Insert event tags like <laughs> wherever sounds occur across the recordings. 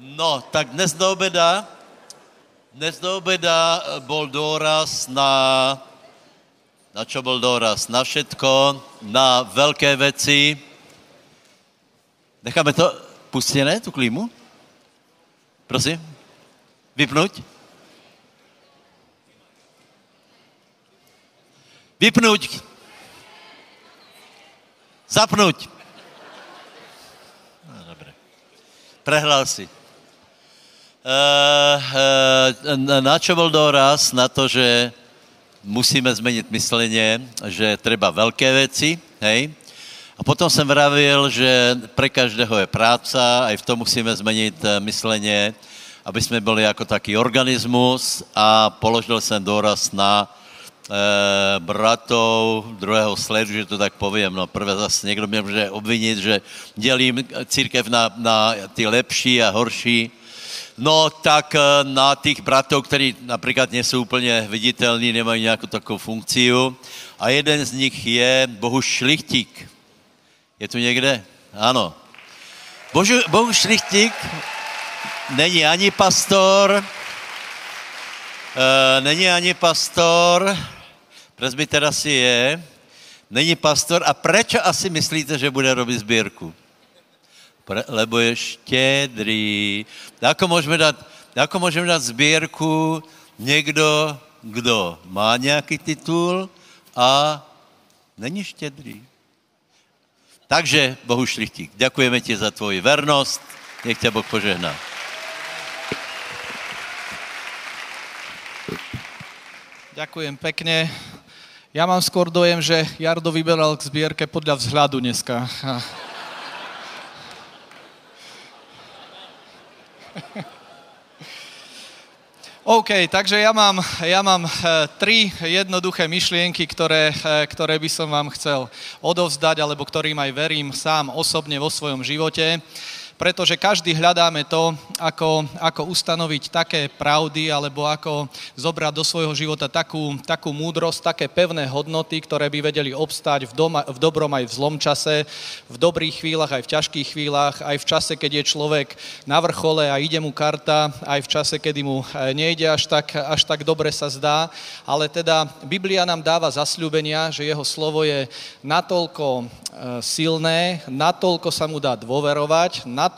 No, tak dnes do obeda, dnes do obeda bol dôraz na, na čo bol dôraz? Na všetko, na veľké veci. Necháme to pustené, tu klímu? Prosím? Vypnúť? Vypnúť. Zapnúť. No, dobre. Prehľal si. Uh, uh, na čo bol doraz? Na to, že musíme zmeniť myslenie, že treba veľké veci, hej? A potom jsem vravil, že pre každého je práca, aj v tom musíme zmeniť eh, myslenie, aby jsme byli jako taký organismus a položil jsem doraz na e, bratov druhého sledu, že to tak poviem. No prvé zase někdo mě může obvinit, že dělím církev na, na ty lepší a horší. No tak eh, na těch bratov, kteří například nejsou úplně viditelní, nemají nějakou takovou funkciu. A jeden z nich je Bohu Šlichtík. Je tu někde? Ano. Božu, Bohu Šlichtík není ani pastor, e, není ani pastor, presbyter asi je, není pastor. A proč asi myslíte, že bude robit sbírku? Pre, lebo je štědrý. Ako můžeme dát, ako můžeme dát sbírku někdo, kdo má nějaký titul a není štědrý. Takže, Bohu Šlichtík, ďakujeme ti za tvoji vernost, nech tě Boh požehná. Ďakujem pekne. Ja mám skôr dojem, že Jardo vyberal k zbierke podľa vzhľadu dneska. <laughs> OK, takže ja mám, ja mám e, tri jednoduché myšlienky, ktoré, e, ktoré by som vám chcel odovzdať, alebo ktorým aj verím sám osobne vo svojom živote pretože každý hľadáme to, ako, ako ustanoviť také pravdy alebo ako zobrať do svojho života takú, takú múdrosť, také pevné hodnoty, ktoré by vedeli obstáť v, doma, v dobrom aj v zlom čase, v dobrých chvíľach aj v ťažkých chvíľach, aj v čase, keď je človek na vrchole a ide mu karta, aj v čase, kedy mu e, nejde až tak, až tak dobre sa zdá. Ale teda Biblia nám dáva zasľúbenia, že jeho slovo je natoľko e, silné, natoľko sa mu dá dôverovať, natoľko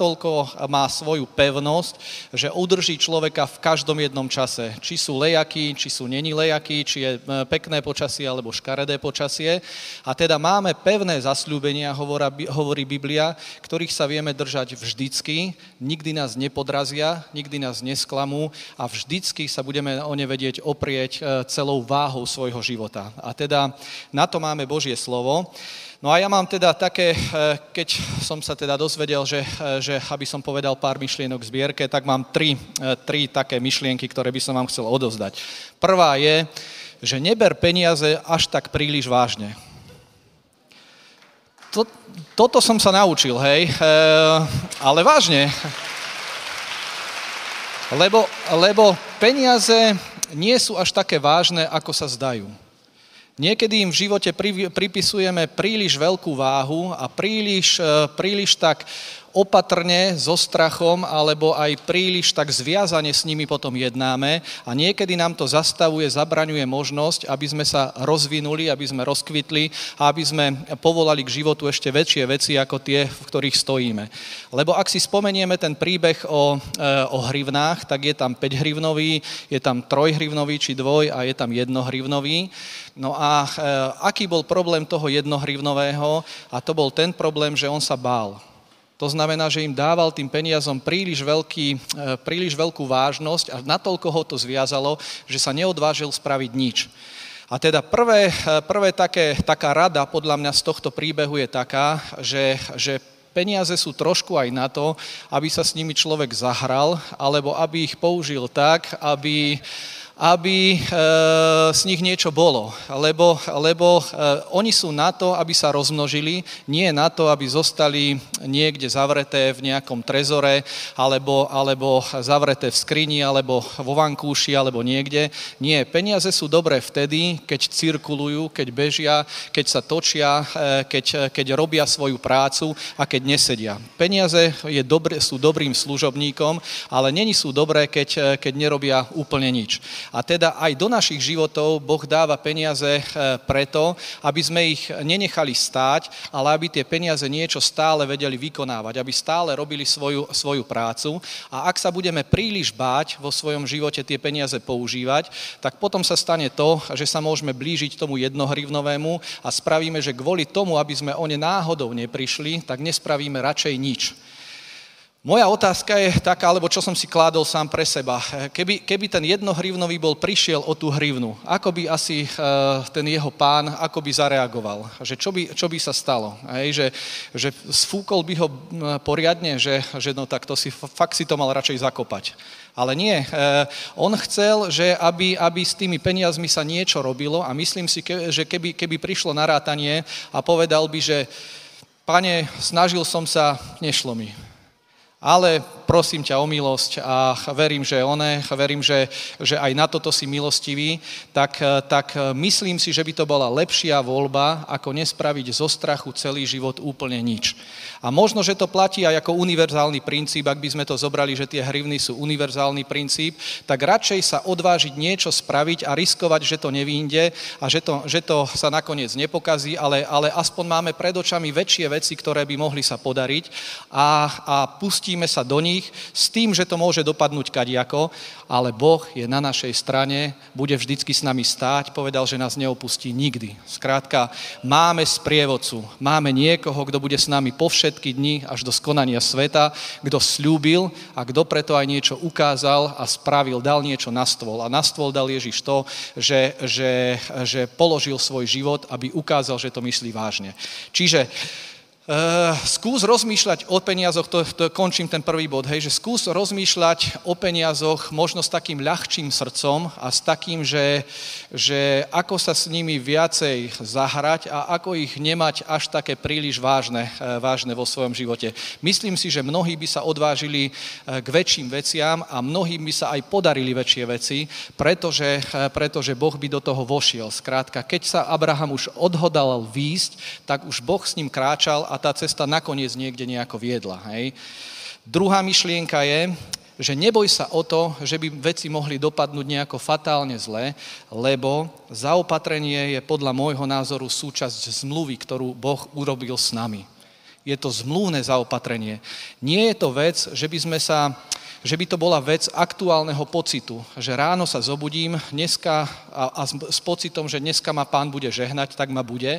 má svoju pevnosť, že udrží človeka v každom jednom čase. Či sú lejaky, či sú není lejaky, či je e, pekné počasie alebo škaredé počasie. A teda máme pevné zasľúbenia, hovorí Biblia, ktorých sa vieme držať vždycky, nikdy nás nepodrazia, nikdy nás nesklamú a vždycky sa budeme o ne vedieť oprieť e, celou váhou svojho života. A teda na to máme Božie slovo. No a ja mám teda také, eh, keď som sa teda dozvedel, že, eh, že aby som povedal pár myšlienok v zbierke, tak mám tri, eh, tri také myšlienky, ktoré by som vám chcel odozdať. Prvá je, že neber peniaze až tak príliš vážne. To, toto som sa naučil, hej, e, ale vážne. Lebo, lebo peniaze nie sú až také vážne, ako sa zdajú. Niekedy im v živote pripisujeme príliš veľkú váhu a príliš, e, príliš tak opatrne, so strachom, alebo aj príliš tak zviazane s nimi potom jednáme a niekedy nám to zastavuje, zabraňuje možnosť, aby sme sa rozvinuli, aby sme rozkvitli a aby sme povolali k životu ešte väčšie veci ako tie, v ktorých stojíme. Lebo ak si spomenieme ten príbeh o, e, o hrivnách, tak je tam 5 hrivnový, je tam trojhrivnový či dvoj a je tam jednohrivnový. No a e, aký bol problém toho jednohrivnového? A to bol ten problém, že on sa bál. To znamená, že im dával tým peniazom príliš, veľký, e, príliš veľkú vážnosť a natoľko ho to zviazalo, že sa neodvážil spraviť nič. A teda prvé, e, prvé také, taká rada podľa mňa z tohto príbehu je taká, že, že peniaze sú trošku aj na to, aby sa s nimi človek zahral, alebo aby ich použil tak, aby, aby e, z nich niečo bolo. Lebo, lebo e, oni sú na to, aby sa rozmnožili, nie na to, aby zostali niekde zavreté v nejakom trezore, alebo, alebo zavreté v skrini, alebo vo vankúši, alebo niekde. Nie, peniaze sú dobré vtedy, keď cirkulujú, keď bežia, keď sa točia, e, keď, keď robia svoju prácu a keď nesedia. Peniaze je dobré, sú dobrým služobníkom, ale není sú dobré, keď, keď nerobia úplne nič. A teda aj do našich životov Boh dáva peniaze e, preto, aby sme ich nenechali stáť, ale aby tie peniaze niečo stále vedeli vykonávať, aby stále robili svoju, svoju prácu. A ak sa budeme príliš báť vo svojom živote tie peniaze používať, tak potom sa stane to, že sa môžeme blížiť tomu jednohrivnovému a spravíme, že kvôli tomu, aby sme o ne náhodou neprišli, tak nespravíme radšej nič. Moja otázka je taká, alebo čo som si kládol sám pre seba. Keby, keby ten jednohrivnový bol prišiel o tú hrivnu, ako by asi uh, ten jeho pán, ako by zareagoval? Že čo, by, čo by sa stalo? Hej, že, že sfúkol by ho poriadne, že, že no tak to si, fakt si to mal radšej zakopať. Ale nie, uh, on chcel, že aby, aby s tými peniazmi sa niečo robilo a myslím si, ke, že keby, keby prišlo narátanie a povedal by, že pane, snažil som sa, nešlo mi ale prosím ťa o milosť a verím, že one, verím, že, že aj na toto si milostivý, tak, tak myslím si, že by to bola lepšia voľba, ako nespraviť zo strachu celý život úplne nič. A možno, že to platí aj ako univerzálny princíp, ak by sme to zobrali, že tie hrivny sú univerzálny princíp, tak radšej sa odvážiť niečo spraviť a riskovať, že to nevýjde a že to, že to sa nakoniec nepokazí, ale, ale aspoň máme pred očami väčšie veci, ktoré by mohli sa podariť a, a pustíme sa do nich s tým, že to môže dopadnúť kadiako, ale Boh je na našej strane, bude vždycky s nami stáť, povedal, že nás neopustí nikdy. Skrátka, máme sprievodcu, máme niekoho, kto bude s nami po všetky dni až do skonania sveta, kto slúbil a kto preto aj niečo ukázal a spravil, dal niečo na stôl. A na stôl dal Ježiš to, že, že, že položil svoj život, aby ukázal, že to myslí vážne. Čiže Uh, skús rozmýšľať o peniazoch, to, to končím ten prvý bod, hej, že skús rozmýšľať o peniazoch možno s takým ľahčím srdcom a s takým, že, že ako sa s nimi viacej zahrať a ako ich nemať až také príliš vážne, uh, vážne vo svojom živote. Myslím si, že mnohí by sa odvážili uh, k väčším veciam a mnohým by sa aj podarili väčšie veci, pretože, pretože Boh by do toho vošiel. Skrátka, keď sa Abraham už odhodal výjsť, tak už Boh s ním kráčal a tá cesta nakoniec niekde nejako viedla. Hej. Druhá myšlienka je, že neboj sa o to, že by veci mohli dopadnúť nejako fatálne zle, lebo zaopatrenie je podľa môjho názoru súčasť zmluvy, ktorú Boh urobil s nami. Je to zmluvné zaopatrenie. Nie je to vec, že by sme sa že by to bola vec aktuálneho pocitu, že ráno sa zobudím dneska a, a s, s pocitom, že dneska ma pán bude žehnať, tak ma bude,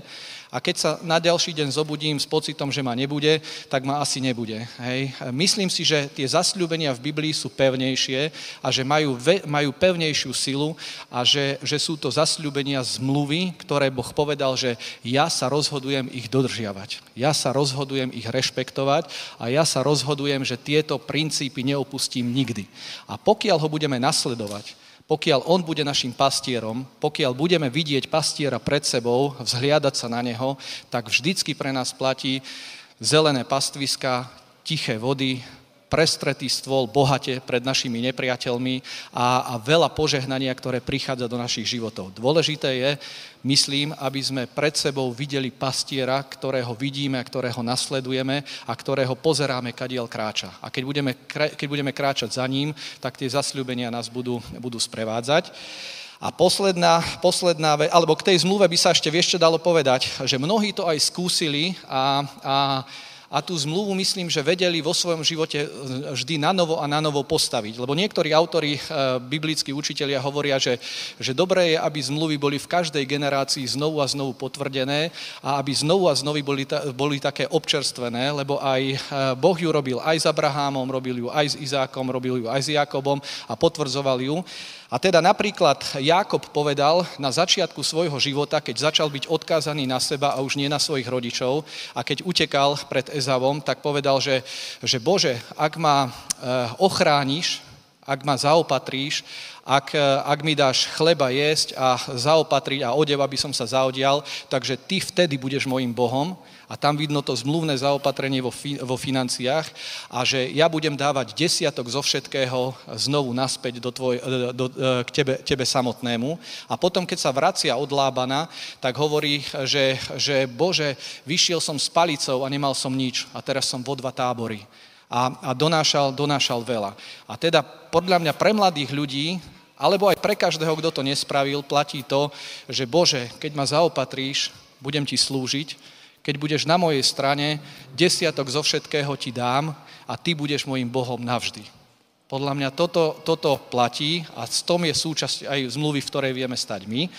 a keď sa na ďalší deň zobudím s pocitom, že ma nebude, tak ma asi nebude. Hej. Myslím si, že tie zasľúbenia v Biblii sú pevnejšie a že majú, majú pevnejšiu silu a že, že sú to zasľúbenia zmluvy, ktoré Boh povedal, že ja sa rozhodujem ich dodržiavať. Ja sa rozhodujem ich rešpektovať a ja sa rozhodujem, že tieto princípy neopustím nikdy. A pokiaľ ho budeme nasledovať, pokiaľ on bude našim pastierom, pokiaľ budeme vidieť pastiera pred sebou, vzhliadať sa na neho, tak vždycky pre nás platí zelené pastviska, tiché vody, prestretý stôl bohate pred našimi nepriateľmi a, a veľa požehnania, ktoré prichádza do našich životov. Dôležité je, myslím, aby sme pred sebou videli pastiera, ktorého vidíme, ktorého nasledujeme a ktorého pozeráme, kadiel kráča. A keď budeme, keď budeme kráčať za ním, tak tie zasľúbenia nás budú, budú sprevádzať. A posledná, posledná vec, alebo k tej zmluve by sa ešte čo dalo povedať, že mnohí to aj skúsili a, a a tú zmluvu myslím, že vedeli vo svojom živote e, vždy na novo a na novo postaviť. Lebo niektorí autori, e, biblickí učitelia hovoria, že, že dobré je, aby zmluvy boli v každej generácii znovu a znovu potvrdené a aby znovu a znovu boli, boli také občerstvené, lebo aj e, Boh ju robil aj s Abrahámom, robil ju aj s Izákom, robil ju aj s Jakobom a potvrdzoval ju. A teda napríklad Jákob povedal na začiatku svojho života, keď začal byť odkázaný na seba a už nie na svojich rodičov a keď utekal pred Ezavom, tak povedal, že, že Bože, ak ma eh, ochrániš, ak ma zaopatríš, ak, ak mi dáš chleba jesť a zaopatriť a odev, aby som sa zaodial, takže ty vtedy budeš môjim Bohom a tam vidno to zmluvné zaopatrenie vo, fi, vo financiách a že ja budem dávať desiatok zo všetkého znovu naspäť do tvoj, do, k tebe, tebe samotnému. A potom, keď sa vracia od Lábana, tak hovorí, že, že Bože, vyšiel som s palicou a nemal som nič a teraz som vo dva tábory a, a donášal, donášal veľa. A teda podľa mňa pre mladých ľudí, alebo aj pre každého, kto to nespravil, platí to, že Bože, keď ma zaopatríš, budem ti slúžiť, keď budeš na mojej strane, desiatok zo všetkého ti dám a ty budeš môjim Bohom navždy. Podľa mňa toto, toto platí a s tom je súčasť aj zmluvy, v ktorej vieme stať my.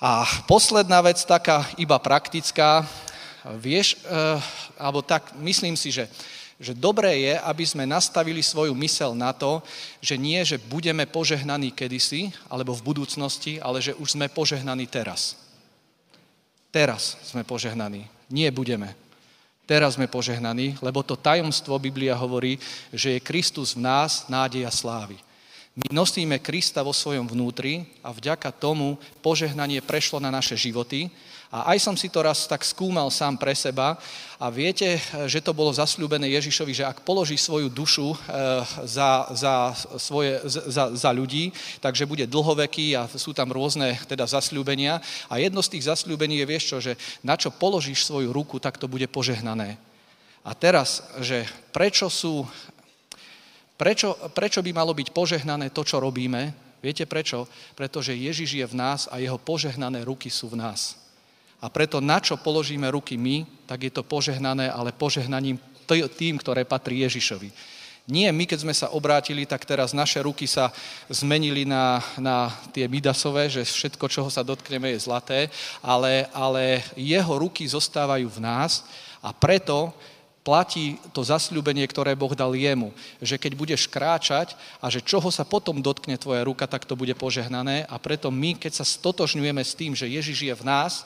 A posledná vec, taká iba praktická, vieš, eh, alebo tak, myslím si, že že dobré je, aby sme nastavili svoju mysel na to, že nie, že budeme požehnaní kedysi, alebo v budúcnosti, ale že už sme požehnaní teraz. Teraz sme požehnaní. Nie budeme. Teraz sme požehnaní, lebo to tajomstvo Biblia hovorí, že je Kristus v nás nádej a slávy. My nosíme Krista vo svojom vnútri a vďaka tomu požehnanie prešlo na naše životy a aj som si to raz tak skúmal sám pre seba a viete, že to bolo zasľúbené Ježišovi, že ak položí svoju dušu eh, za, za, svoje, za, za ľudí, takže bude dlhoveký a sú tam rôzne teda zasľúbenia. A jedno z tých zasľúbení je, vieš čo, že na čo položíš svoju ruku, tak to bude požehnané. A teraz, že prečo sú, prečo, prečo by malo byť požehnané to, čo robíme? Viete prečo? Pretože Ježiš je v nás a jeho požehnané ruky sú v nás. A preto na čo položíme ruky my, tak je to požehnané, ale požehnaním tým, ktoré patrí Ježišovi. Nie, my keď sme sa obrátili, tak teraz naše ruky sa zmenili na, na tie midasové, že všetko, čoho sa dotkneme, je zlaté, ale, ale jeho ruky zostávajú v nás a preto platí to zasľúbenie, ktoré Boh dal jemu, že keď budeš kráčať a že čoho sa potom dotkne tvoja ruka, tak to bude požehnané a preto my, keď sa stotožňujeme s tým, že Ježiš je v nás,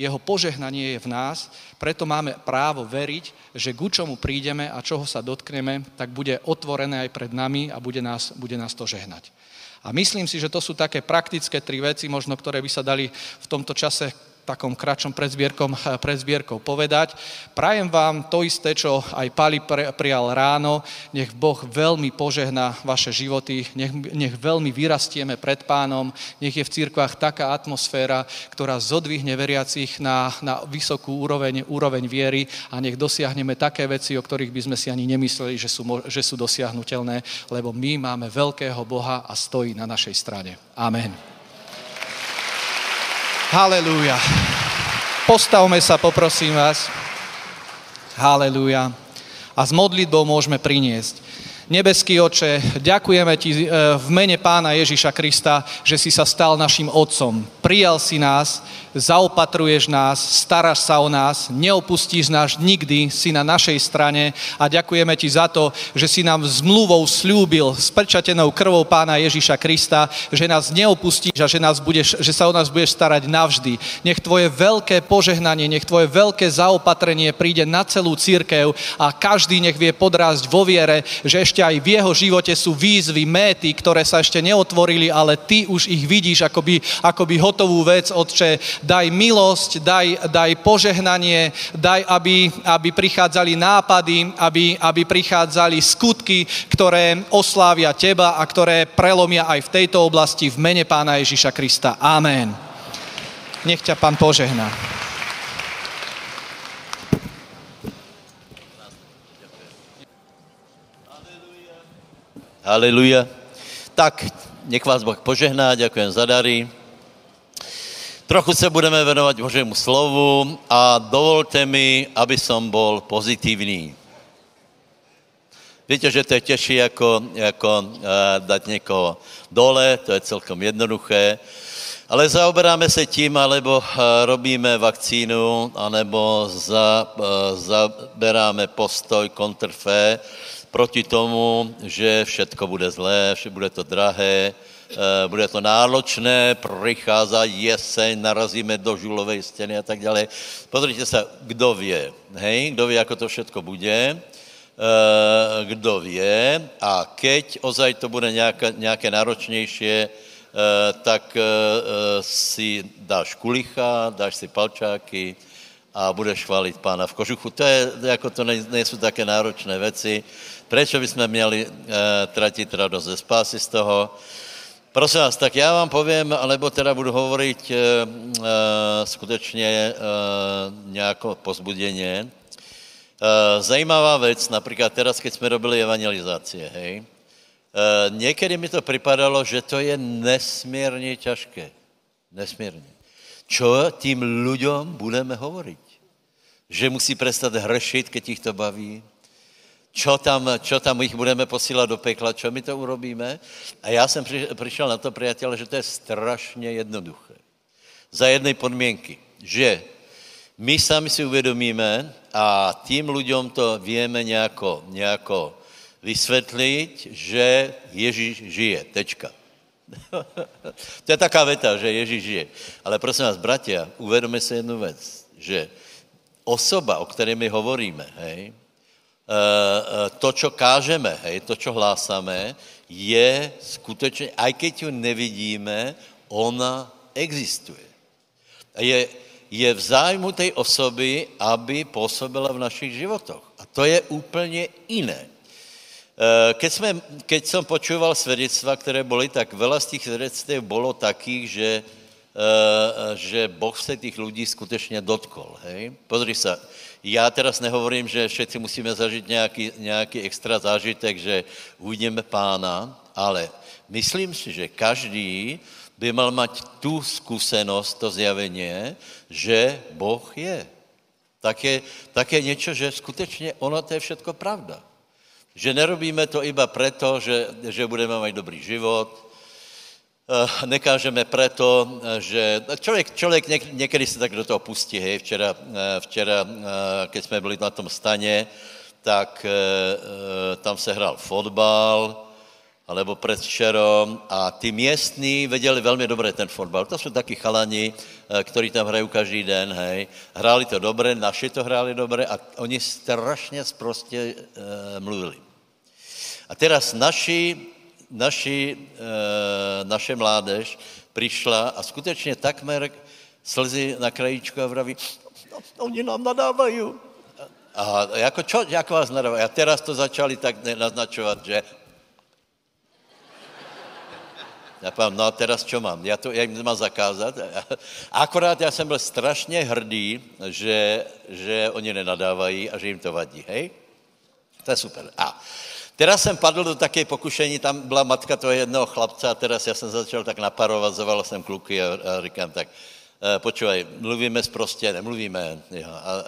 jeho požehnanie je v nás, preto máme právo veriť, že ku čomu prídeme a čoho sa dotkneme, tak bude otvorené aj pred nami a bude nás, bude nás to žehnať. A myslím si, že to sú také praktické tri veci, možno ktoré by sa dali v tomto čase takom kratšom predzbierkom, eh, predzbierkou povedať. Prajem vám to isté, čo aj Pali prijal ráno. Nech Boh veľmi požehná vaše životy, nech, nech veľmi vyrastieme pred pánom, nech je v církvách taká atmosféra, ktorá zodvihne veriacich na, na vysokú úroveň, úroveň viery a nech dosiahneme také veci, o ktorých by sme si ani nemysleli, že sú, že sú dosiahnutelné, lebo my máme veľkého Boha a stojí na našej strane. Amen. Halelúja. Postavme sa, poprosím vás. Halelúja. A s modlitbou môžeme priniesť. Nebeský oče, ďakujeme ti e, v mene pána Ježiša Krista, že si sa stal našim otcom. Prijal si nás, zaopatruješ nás, staráš sa o nás, neopustíš nás nikdy, si na našej strane a ďakujeme ti za to, že si nám zmluvou slúbil s prčatenou krvou pána Ježiša Krista, že nás neopustíš a že, nás budeš, že sa o nás budeš starať navždy. Nech tvoje veľké požehnanie, nech tvoje veľké zaopatrenie príde na celú církev a každý nech vie podrásť vo viere, že ešte aj v jeho živote sú výzvy, méty, ktoré sa ešte neotvorili, ale ty už ich vidíš akoby, akoby hotovú vec, Otče, daj milosť, daj, daj požehnanie, daj, aby, aby prichádzali nápady, aby, aby prichádzali skutky, ktoré oslávia Teba a ktoré prelomia aj v tejto oblasti v mene Pána Ježiša Krista. Amen. Nech ťa Pán požehná. Haleluja. Tak, nech vás Boh požehná, ďakujem za dary. Trochu se budeme venovat Božému slovu a dovolte mi, aby som bol pozitívny. Víte, že to je těžší jako, jako uh, dať někoho dole, to je celkom jednoduché, ale zaoberáme se tím, alebo uh, robíme vakcínu, anebo za, uh, zaberáme postoj kontrfé proti tomu, že všetko bude zlé, bude to drahé, Eh, bude to náročné, prichádza jeseň, narazíme do žulovej stěny a tak dále. Pozrite sa, kdo vie, hej, kdo vie, ako to všetko bude. kdo vie a keď ozaj to bude nějaké, nějaké náročnější, tak si dáš kulicha, dáš si palčáky a budeš chválit pána v kožuchu. To, je, jako to nejsou také náročné věci. Prečo by jsme měli tratit radost ze spásy z toho? Prosím vás, tak já vám povím, alebo teda budu hovoriť e, e, skutečně e, nějako pozbuděně. E, zajímavá věc, například teraz, keď jsme robili evangelizácie, hej, e, někdy mi to připadalo, že to je nesmírně těžké. Nesmírně. Čo tím ľuďom budeme hovoriť? Že musí prestat hrešit, keď ich to baví? čo tam, čo tam ich budeme posílat do pekla, čo my to urobíme. A já jsem přišel na to, priateľ, že to je strašně jednoduché. Za jednej podmienky, že my sami si uvědomíme a tým ľuďom to vieme nejako, nejako vysvetliť, že Ježíš žije. Tečka. <laughs> to je taká veta, že Ježíš žije. Ale prosím vás, bratia, uvedome si jednu vec, že osoba, o které my hovoríme, hej, Eh, eh, to, čo kážeme, hej, to, čo hlásame, je skutečně, aj keď ju nevidíme, ona existuje. Je, je v zájmu tej osoby, aby působila v našich životoch. A to je úplně jiné. Eh, keď, jsme, keď som počúval svedectva, které byly, tak veľa z těch svedectv bylo takých, že, že Boh se těch lidí skutečně dotkol. Hej? Pozri se, já teraz nehovorím, že všetci musíme zažít nějaký, nějaký extra zážitek, že uvidíme pána, ale myslím si, že každý by mal mať tu zkušenost, to zjavení, že Boh je. Tak je, tak je něco, že skutečně ono to je všetko pravda. Že nerobíme to iba preto, že, že budeme mít dobrý život, Eh, nekážeme preto, eh, že člověk, člověk někdy se tak do toho pustí, hej, včera, eh, včera keď jsme byli na tom staně, tak tam se hrál fotbal, alebo předvčerom a ty městní věděli velmi dobře ten fotbal. To jsou taky chalani, kteří tam hrají každý den, hej. Hráli to dobře, naši to hráli dobře a oni strašně prostě uh, mluvili. A teraz naši naši, e, naše mládež přišla a skutečně takmer slzy na krajíčku a vraví, oni nám nadávají. A jako, čo, jak vás nadávají? A teraz to začali tak naznačovat, že já povím, no a teraz čo mám? Já to já jim mám zakázat. <laughs> Akorát já jsem byl strašně hrdý, že, že oni nenadávají a že jim to vadí, hej? To je super. A Teraz jsem padl do také pokušení, tam byla matka toho jednoho chlapce a teraz já jsem začal tak naparovat, zaval jsem kluky a, a říkám tak, e, počúvaj, mluvíme prostě, nemluvíme. Jo. A, a,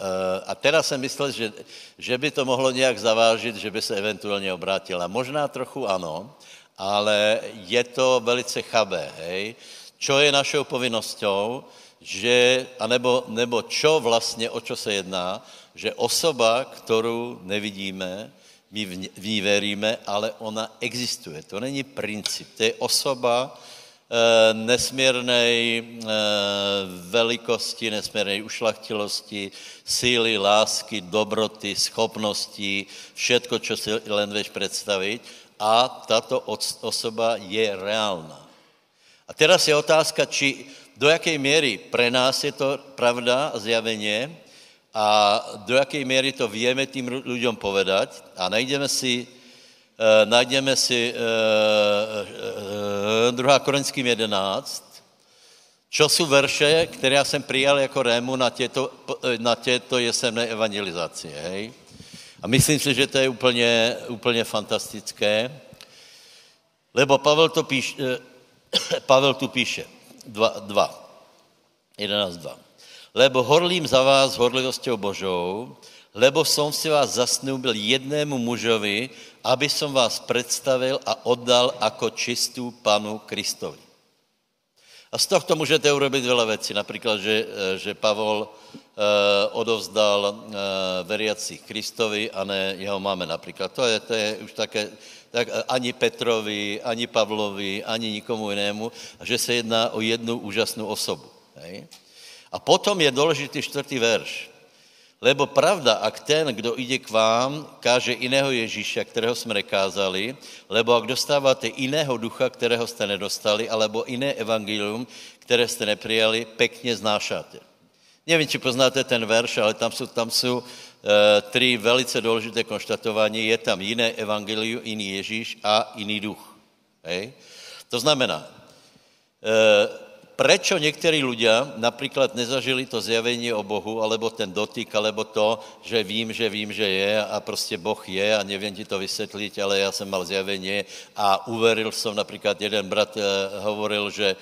a teraz jsem myslel, že, že by to mohlo nějak zavážit, že by se eventuálně obrátila. Možná trochu ano, ale je to velice chabé, hej. Čo je našou povinnosťou, že, anebo, nebo čo vlastně, o čo se jedná, že osoba, kterou nevidíme, my v ní veríme, ale ona existuje. To není princip, to je osoba e, nesmírnej e, velikosti, nesmírnej ušlachtilosti, síly, lásky, dobroty, schopnosti, všetko, čo si len veš představit. A tato osoba je reálna. A teraz je otázka, či do jaké míry pre nás je to pravda a zjavenie, a do jaké míry to vieme tým ľuďom povedať a najdeme si, uh, najdeme si uh, uh, 2. Korinským 11, čo jsou verše, které já jsem přijal jako rému na těto, na těto jesemné evangelizace. Hej? A myslím si, že to je úplně, úplně fantastické, lebo Pavel, to píš, <coughs> Pavel tu píše 2, 11, 2 lebo horlím za vás horlivosťou Božou, lebo som si vás zasnúbil jednému mužovi, aby som vás predstavil a oddal ako čistú panu Kristovi. A z tohto můžete urobiť veľa vecí. Například, že, že Pavol eh, odovzdal eh, veriacich Kristovi a ne jeho máme například. To je, to je už také, tak ani Petrovi, ani Pavlovi, ani nikomu jinému, že se jedná o jednu úžasnou osobu. Hej? A potom je důležitý čtvrtý verš. Lebo pravda, ak ten, kdo ide k vám, káže iného Ježíša, kterého jsme nekázali, lebo ak dostáváte iného ducha, kterého jste nedostali, alebo iné evangelium, které jste neprijali, pekně znášáte. Nevím, či poznáte ten verš, ale tam jsou, tam jsou uh, tři velice důležité konštatování. Je tam jiné evangelium, jiný Ježíš a jiný duch. Hej? To znamená, uh, prečo někteří ľudia například nezažili to zjavení o Bohu, alebo ten dotyk, alebo to, že vím, že vím, že je a prostě Boh je a nevím ti to vysvětlit, ale já jsem mal zjavení a uveril jsem, například jeden brat uh, hovoril, že,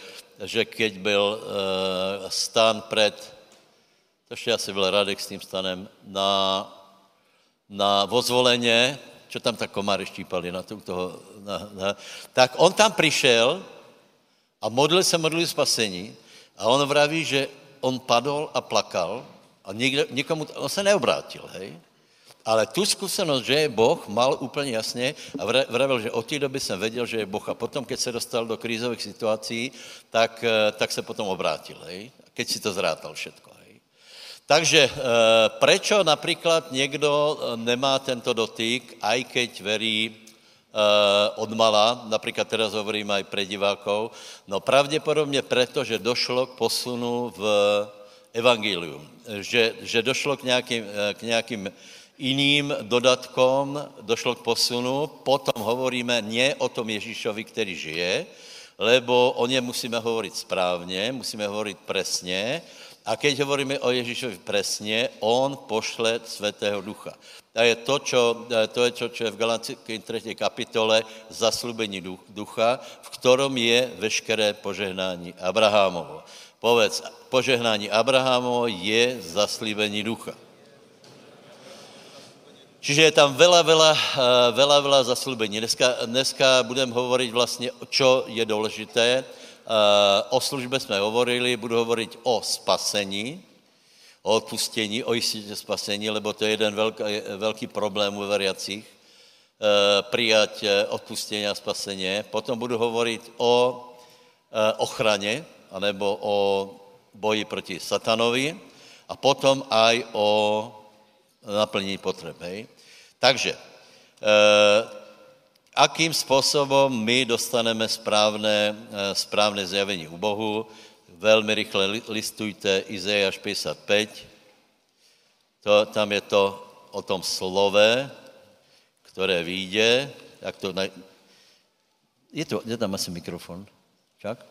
že keď byl uh, stan před, to ještě asi byl Radek s tím stanem, na, na vozvoleně, čo tam tak komáry štípali na toho, na, na, tak on tam přišel a modlil se modlil spasení a on vraví, že on padol a plakal a nikdo, nikomu, on se neobrátil, hej? Ale tu zkušenost, že je Boh, mal úplně jasně a vravil, že od té doby jsem věděl, že je Boh. A potom, keď se dostal do krízových situací, tak, eh, tak se potom obrátil, hej? Keď si to zrátal všetko? Takže eh, prečo například někdo eh, nemá tento dotyk, aj keď verí Eh, od mala, napríklad teraz hovorím aj pre divákov, no pravděpodobně preto, že došlo k posunu v evangelium, že, že došlo k nějakým, k nějakým iným dodatkom, došlo k posunu, potom hovoríme nie o tom Ježíšovi, který žije, lebo o něm musíme hovoriť správně, musíme hovoriť presně, a keď hovoríme o Ježíšovi presně, on pošle Svetého Ducha. A je to, čo, to je, čo, čo je v Galackej 3. kapitole zaslúbení ducha, v ktorom je veškeré požehnání Abrahámovo. Povedz, požehnání Abrahámovo je zaslíbení ducha. Čiže je tam veľa, veľa, eh, veľa, veľa zaslúbení. Dneska, dneska budem hovoriť vlastne, čo je dôležité. O službe jsme hovorili, budu hovoriť o spasení, o odpustení, o jistě spasení, lebo to je jeden velký, velký problém u veriacích, eh, přijať eh, odpustení a spasení. Potom budu hovorit o eh, ochraně, anebo o boji proti satanovi a potom aj o naplnění potřeb. Hej? Takže, akým způsobem my dostaneme správné, správné zjavení u Bohu, velmi rychle listujte Izajáš 55. To, tam je to o tom slove, které vyjde. Jak to naj... je, to, je tam asi mikrofon? Čak?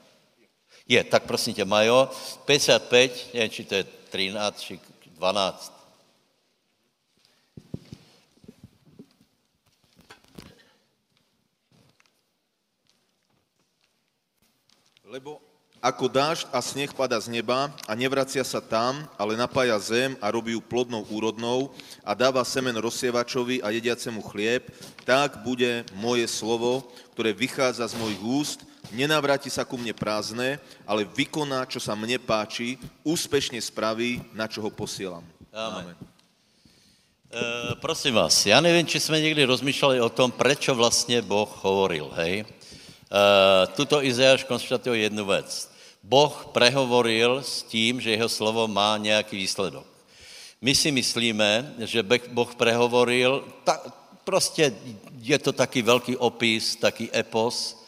Je, tak prosím tě, Majo, 55, nevím, či to je 13, či 12. Lebo ako dážď a sneh pada z neba a nevracia sa tam, ale napája zem a robí ju plodnou úrodnou a dáva semen rozsievačovi a jediacemu chlieb, tak bude moje slovo, ktoré vychádza z mojich úst, nenavráti sa ku mne prázdne, ale vykoná, čo sa mne páči, úspešne spraví, na čo ho posielam. Amen. Amen. E, prosím vás, já nevím, či jsme někdy rozmýšleli o tom, prečo vlastně Boh hovoril, hej? Uh, tuto Izajáš konštatuje jednu věc. Boh prehovoril s tím, že jeho slovo má nějaký výsledok. My si myslíme, že Boh prehovoril, ta, prostě je to taky velký opis, taky epos,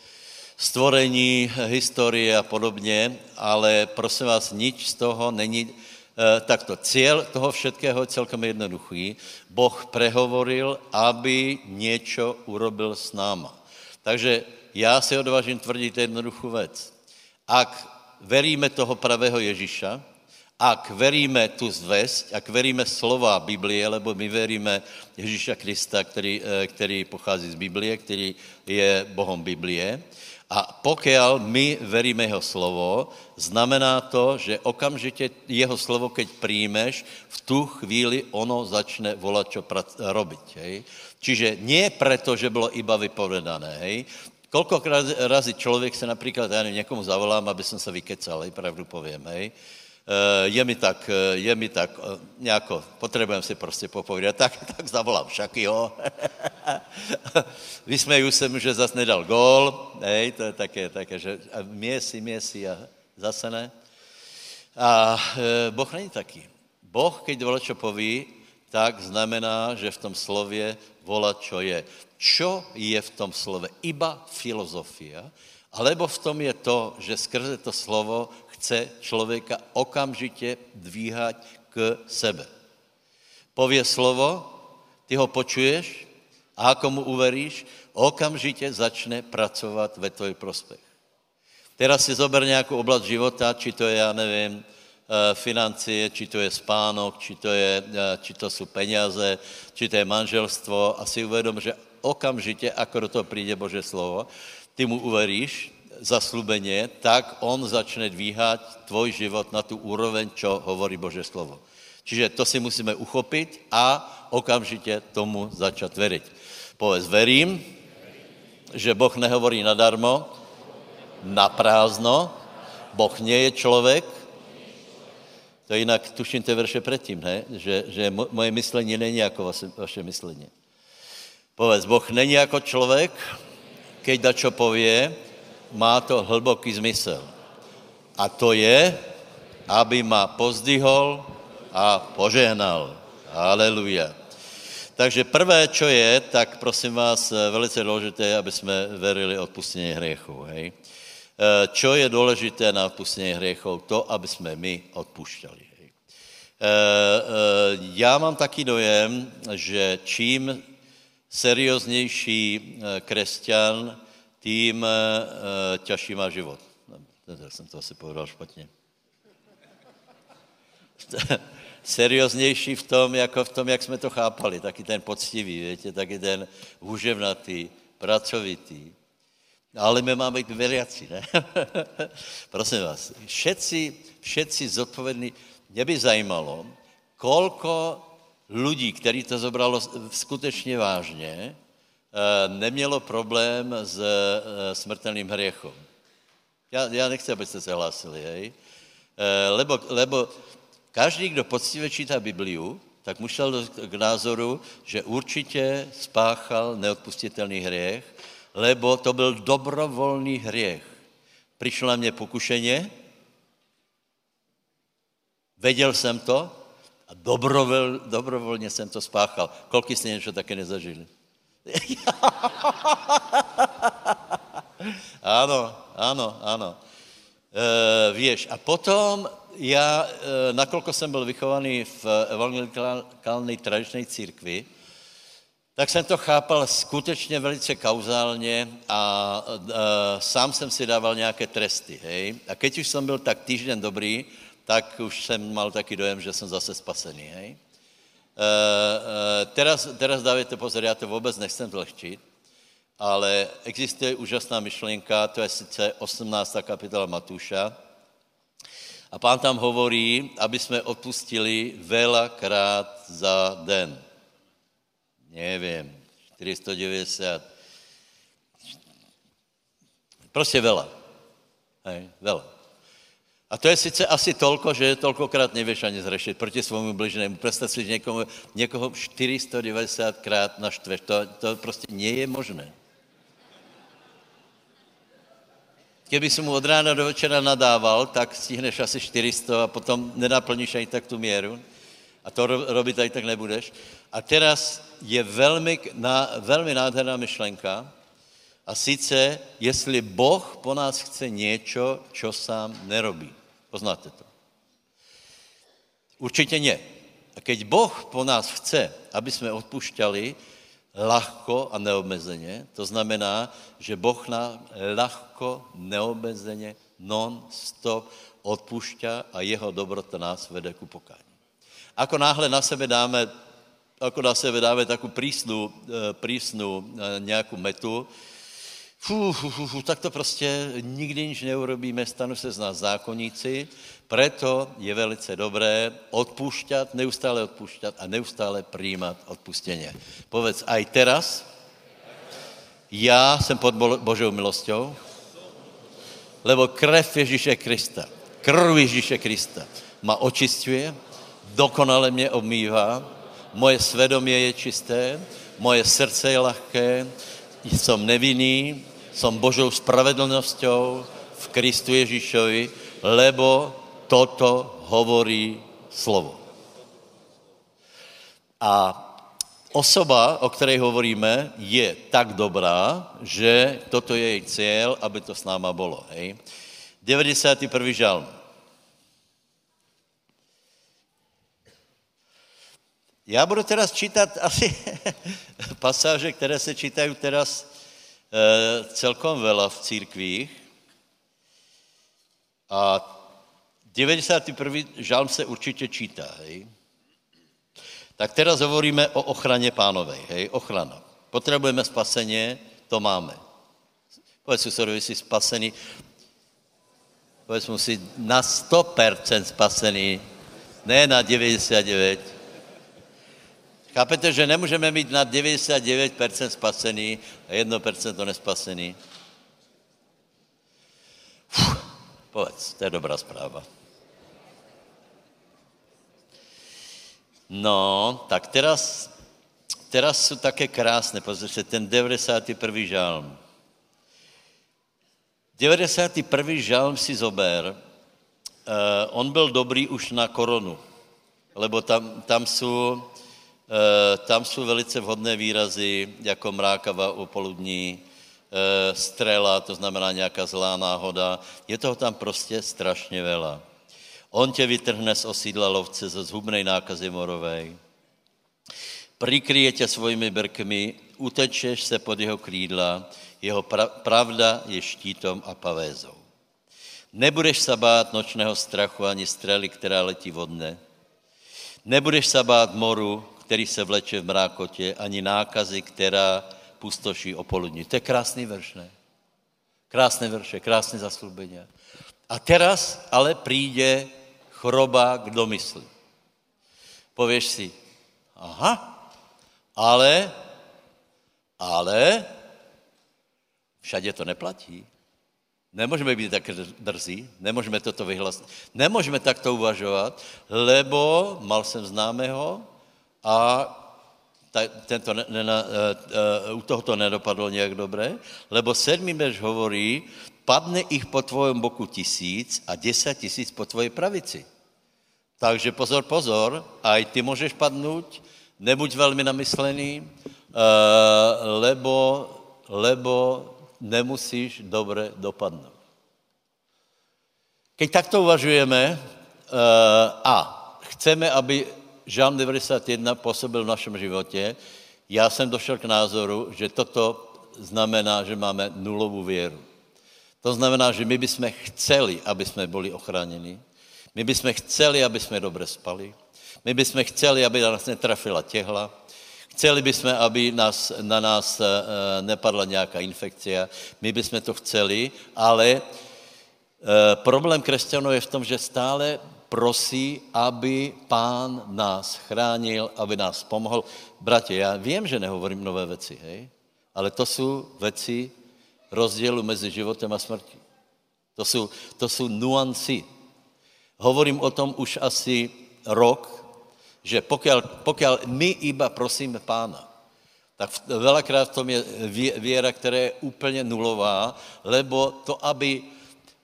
stvorení, historie a podobně, ale prosím vás, nič z toho není, eh, takto, cíl toho všetkého je celkem jednoduchý. Boh prehovoril, aby něco urobil s náma. Takže já si odvážím tvrdit jednoduchou věc. Ak veríme toho pravého Ježíša, ak veríme tu zvesť, ak veríme slova Biblie, lebo my veríme Ježíša Krista, který, eh, který pochází z Biblie, který je Bohom Biblie, a pokiaľ my veríme jeho slovo, znamená to, že okamžitě jeho slovo, keď príjmeš, v tu chvíli ono začne volat, čo robiť. Hej? Čiže nie preto, že bylo iba vypovedané, hej? Kolkokrát razy člověk se například, já nevím, někomu zavolám, aby jsem se vykecal, hej, pravdu povím, hej. Eh, je mi tak, eh, je mi tak, eh, nějako, potřebujeme si prostě popovídat, tak, <laughs> tak zavolám. <laughs> Vysmeju se mu, že zase nedal gól, hej, to je také, také, že měsi, měsi a zase ne. A Boh není taký. Boh, keď čo poví, tak znamená, že v tom slově volá, čo je. Čo je v tom slove? Iba filozofia, alebo v tom je to, že skrze to slovo chce člověka okamžitě dvíhať k sebe. Povie slovo, ty ho počuješ a ako mu uveríš, okamžitě začne pracovat ve tvoj prospech. Teraz si zober nějakou oblast života, či to je, já nevím, financie, či to je spánok, či to, je, eh, či to jsou peněze, či to je manželstvo a si uvedom, že okamžitě, ako do toho přijde Bože slovo, ty mu uveríš, zaslubenie, tak on začne dvíhať tvoj život na tu úroveň, čo hovorí Bože slovo. Čiže to si musíme uchopiť a okamžitě tomu začať veriť. Povedz, verím, že Boh nehovorí nadarmo, na prázdno, Boh nie je člověk, to jinak tuším ty verše předtím, ne? Že, že moje myslení není jako vaše, vaše myslení. Povedz, Boh není jako člověk, keď da čo povie, má to hlboký zmysel. A to je, aby ma pozdvihol a požehnal. Aleluja. Takže prvé, čo je, tak prosím vás, velice důležité, aby jsme verili odpustení hriechů. Hej? E, čo je důležité na odpustení hriechov? To, aby jsme my odpušťali. Hej? E, e, já mám taký dojem, že čím serióznější kresťan, tím ťažší má život. Já jsem to asi povedal špatně. <laughs> serióznější v tom, jako v tom, jak jsme to chápali. Taky ten poctivý, víte, taky ten hůževnatý, pracovitý. Ale my máme být veriaci, ne? <laughs> Prosím vás, všetci, všetci zodpovědní, mě by zajímalo, kolko lidí, který to zobralo skutečně vážně, eh, nemělo problém s eh, smrtelným hriechom. Já, já nechci, abyste se hlásili, hej? Eh, lebo, lebo Každý, kdo poctivě čítá Bibliu, tak musel k názoru, že určitě spáchal neodpustitelný hriech, lebo to byl dobrovolný hriech. Přišlo na mě pokušeně, věděl jsem to a dobrovol, dobrovolně jsem to spáchal. Kolik jste něco také nezažili? <laughs> ano, ano, ano. E, víš, a potom já, e, nakolko jsem byl vychovaný v evangelikální tradičné církvi, tak jsem to chápal skutečně velice kauzálně a e, sám jsem si dával nějaké tresty, hej. A keď už jsem byl tak týžden dobrý, tak už jsem mal taky dojem, že jsem zase spasený, hej. E, e, teraz, teraz dávajte pozor, já to vůbec nechcem zlehčit, ale existuje úžasná myšlenka, to je sice 18. kapitola Matúša, a pán tam hovorí, aby jsme odpustili velakrát za den. Nevím, 490. Prostě vela. Hej, vela. A to je sice asi tolko, že tolkokrát nevěš ani zrešit proti svému bližnému. Představ si, někoho, někoho 490 krát naštveš. To, to prostě nie je možné. Keby si mu od rána do večera nadával, tak stihneš asi 400 a potom nenaplníš ani tak tu míru. A to robit ani tak nebudeš. A teraz je velmi, na, velmi nádherná myšlenka. A sice, jestli Boh po nás chce něco, čo sám nerobí. Poznáte to? Určitě ne. A keď Boh po nás chce, aby jsme odpušťali, lahko a neomezeně. To znamená, že Boh nám lahko, neomezeně, non-stop odpušťa a jeho dobrota nás vede ku pokání. Ako náhle na sebe dáme, ako na sebe dáme takú prísnu, eh, prísnu eh, nějakou metu, fú, fú, fú, fú, tak to prostě nikdy nič neurobíme, stanu se z nás zákonníci, preto je velice dobré odpúšťat, neustále odpúšťat a neustále přijímat odpustenie. Povedz, aj teraz, já jsem pod Božou milosťou, lebo krev Ježíše Krista, krv Ježíše Krista ma očistuje, dokonale mě obmývá, moje svědomí je čisté, moje srdce je lahké, jsem nevinný, som Božou spravedlnosťou v Kristu Ježíšovi, lebo toto hovorí slovo. A osoba, o ktorej hovoríme, je tak dobrá, že toto je jej cieľ, aby to s náma bolo. Hej? 91. žalm. Já budu teraz čítat asi <laughs> pasáže, které se čítají teraz e, celkom vela v církvích. A 91. žalm se určitě čítá, hej? Tak teraz hovoríme o ochraně pánovej, hej? Ochrana. Potřebujeme spaseně, to máme. Povedz susedovi, jsi spasený. Povedz mu si na 100% spasený, ne na 99%. Chápete, že nemůžeme mít na 99% spasený a 1% nespasený? Fuh, povedz, to je dobrá zpráva. No, tak teraz, teraz jsou také krásné, pozrite, ten 91. žalm. 91. žalm si zober, uh, on byl dobrý už na koronu, lebo tam, tam Eh, tam jsou velice vhodné výrazy, jako mrákava poludní, eh, strela, to znamená nějaká zlá náhoda. Je toho tam prostě strašně vela. On tě vytrhne z osídla lovce ze zhubnej nákazy morovej. Prikryje tě svojimi brkmi, utečeš se pod jeho krídla, jeho pra- pravda je štítom a pavézou. Nebudeš se bát nočného strachu ani strely, která letí vodne. Nebudeš se bát moru, který se vleče v mrákotě, ani nákazy, která pustoší o poludní. To je krásný verš, ne? Krásné verše, krásné zaslubení. A teraz ale přijde choroba k domysli. Pověš si, aha, ale, ale, všade to neplatí. Nemůžeme být tak drzí, nemůžeme toto vyhlasit, nemůžeme takto uvažovat, lebo mal jsem známého, a ta, tento ne, ne, uh, uh, u toho to nedopadlo nějak dobré, lebo sedmý verš hovorí, padne ich po tvojom boku tisíc a deset tisíc po tvojej pravici. Takže pozor, pozor, aj ty můžeš padnout, nebuď velmi namyslený, uh, lebo, lebo nemusíš dobře dopadnout. Keď takto uvažujeme uh, a chceme, aby Žalm 91 působil v našem životě, já jsem došel k názoru, že toto znamená, že máme nulovou věru. To znamená, že my bychom chceli, aby jsme byli ochráněni. My bychom chceli, aby jsme dobře spali. My bychom chceli, aby nás netrafila těhla. Chceli bychom, aby nás, na nás uh, nepadla nějaká infekcia. My bychom to chceli, ale uh, problém křesťanů je v tom, že stále prosí, aby pán nás chránil, aby nás pomohl. Bratě, já vím, že nehovorím nové věci, hej? ale to jsou věci rozdílu mezi životem a smrtí. To jsou, to jsou nuanci. Hovorím o tom už asi rok, že pokud, pokud my iba prosíme pána, tak velakrát v tom je věra, která je úplně nulová, lebo to, aby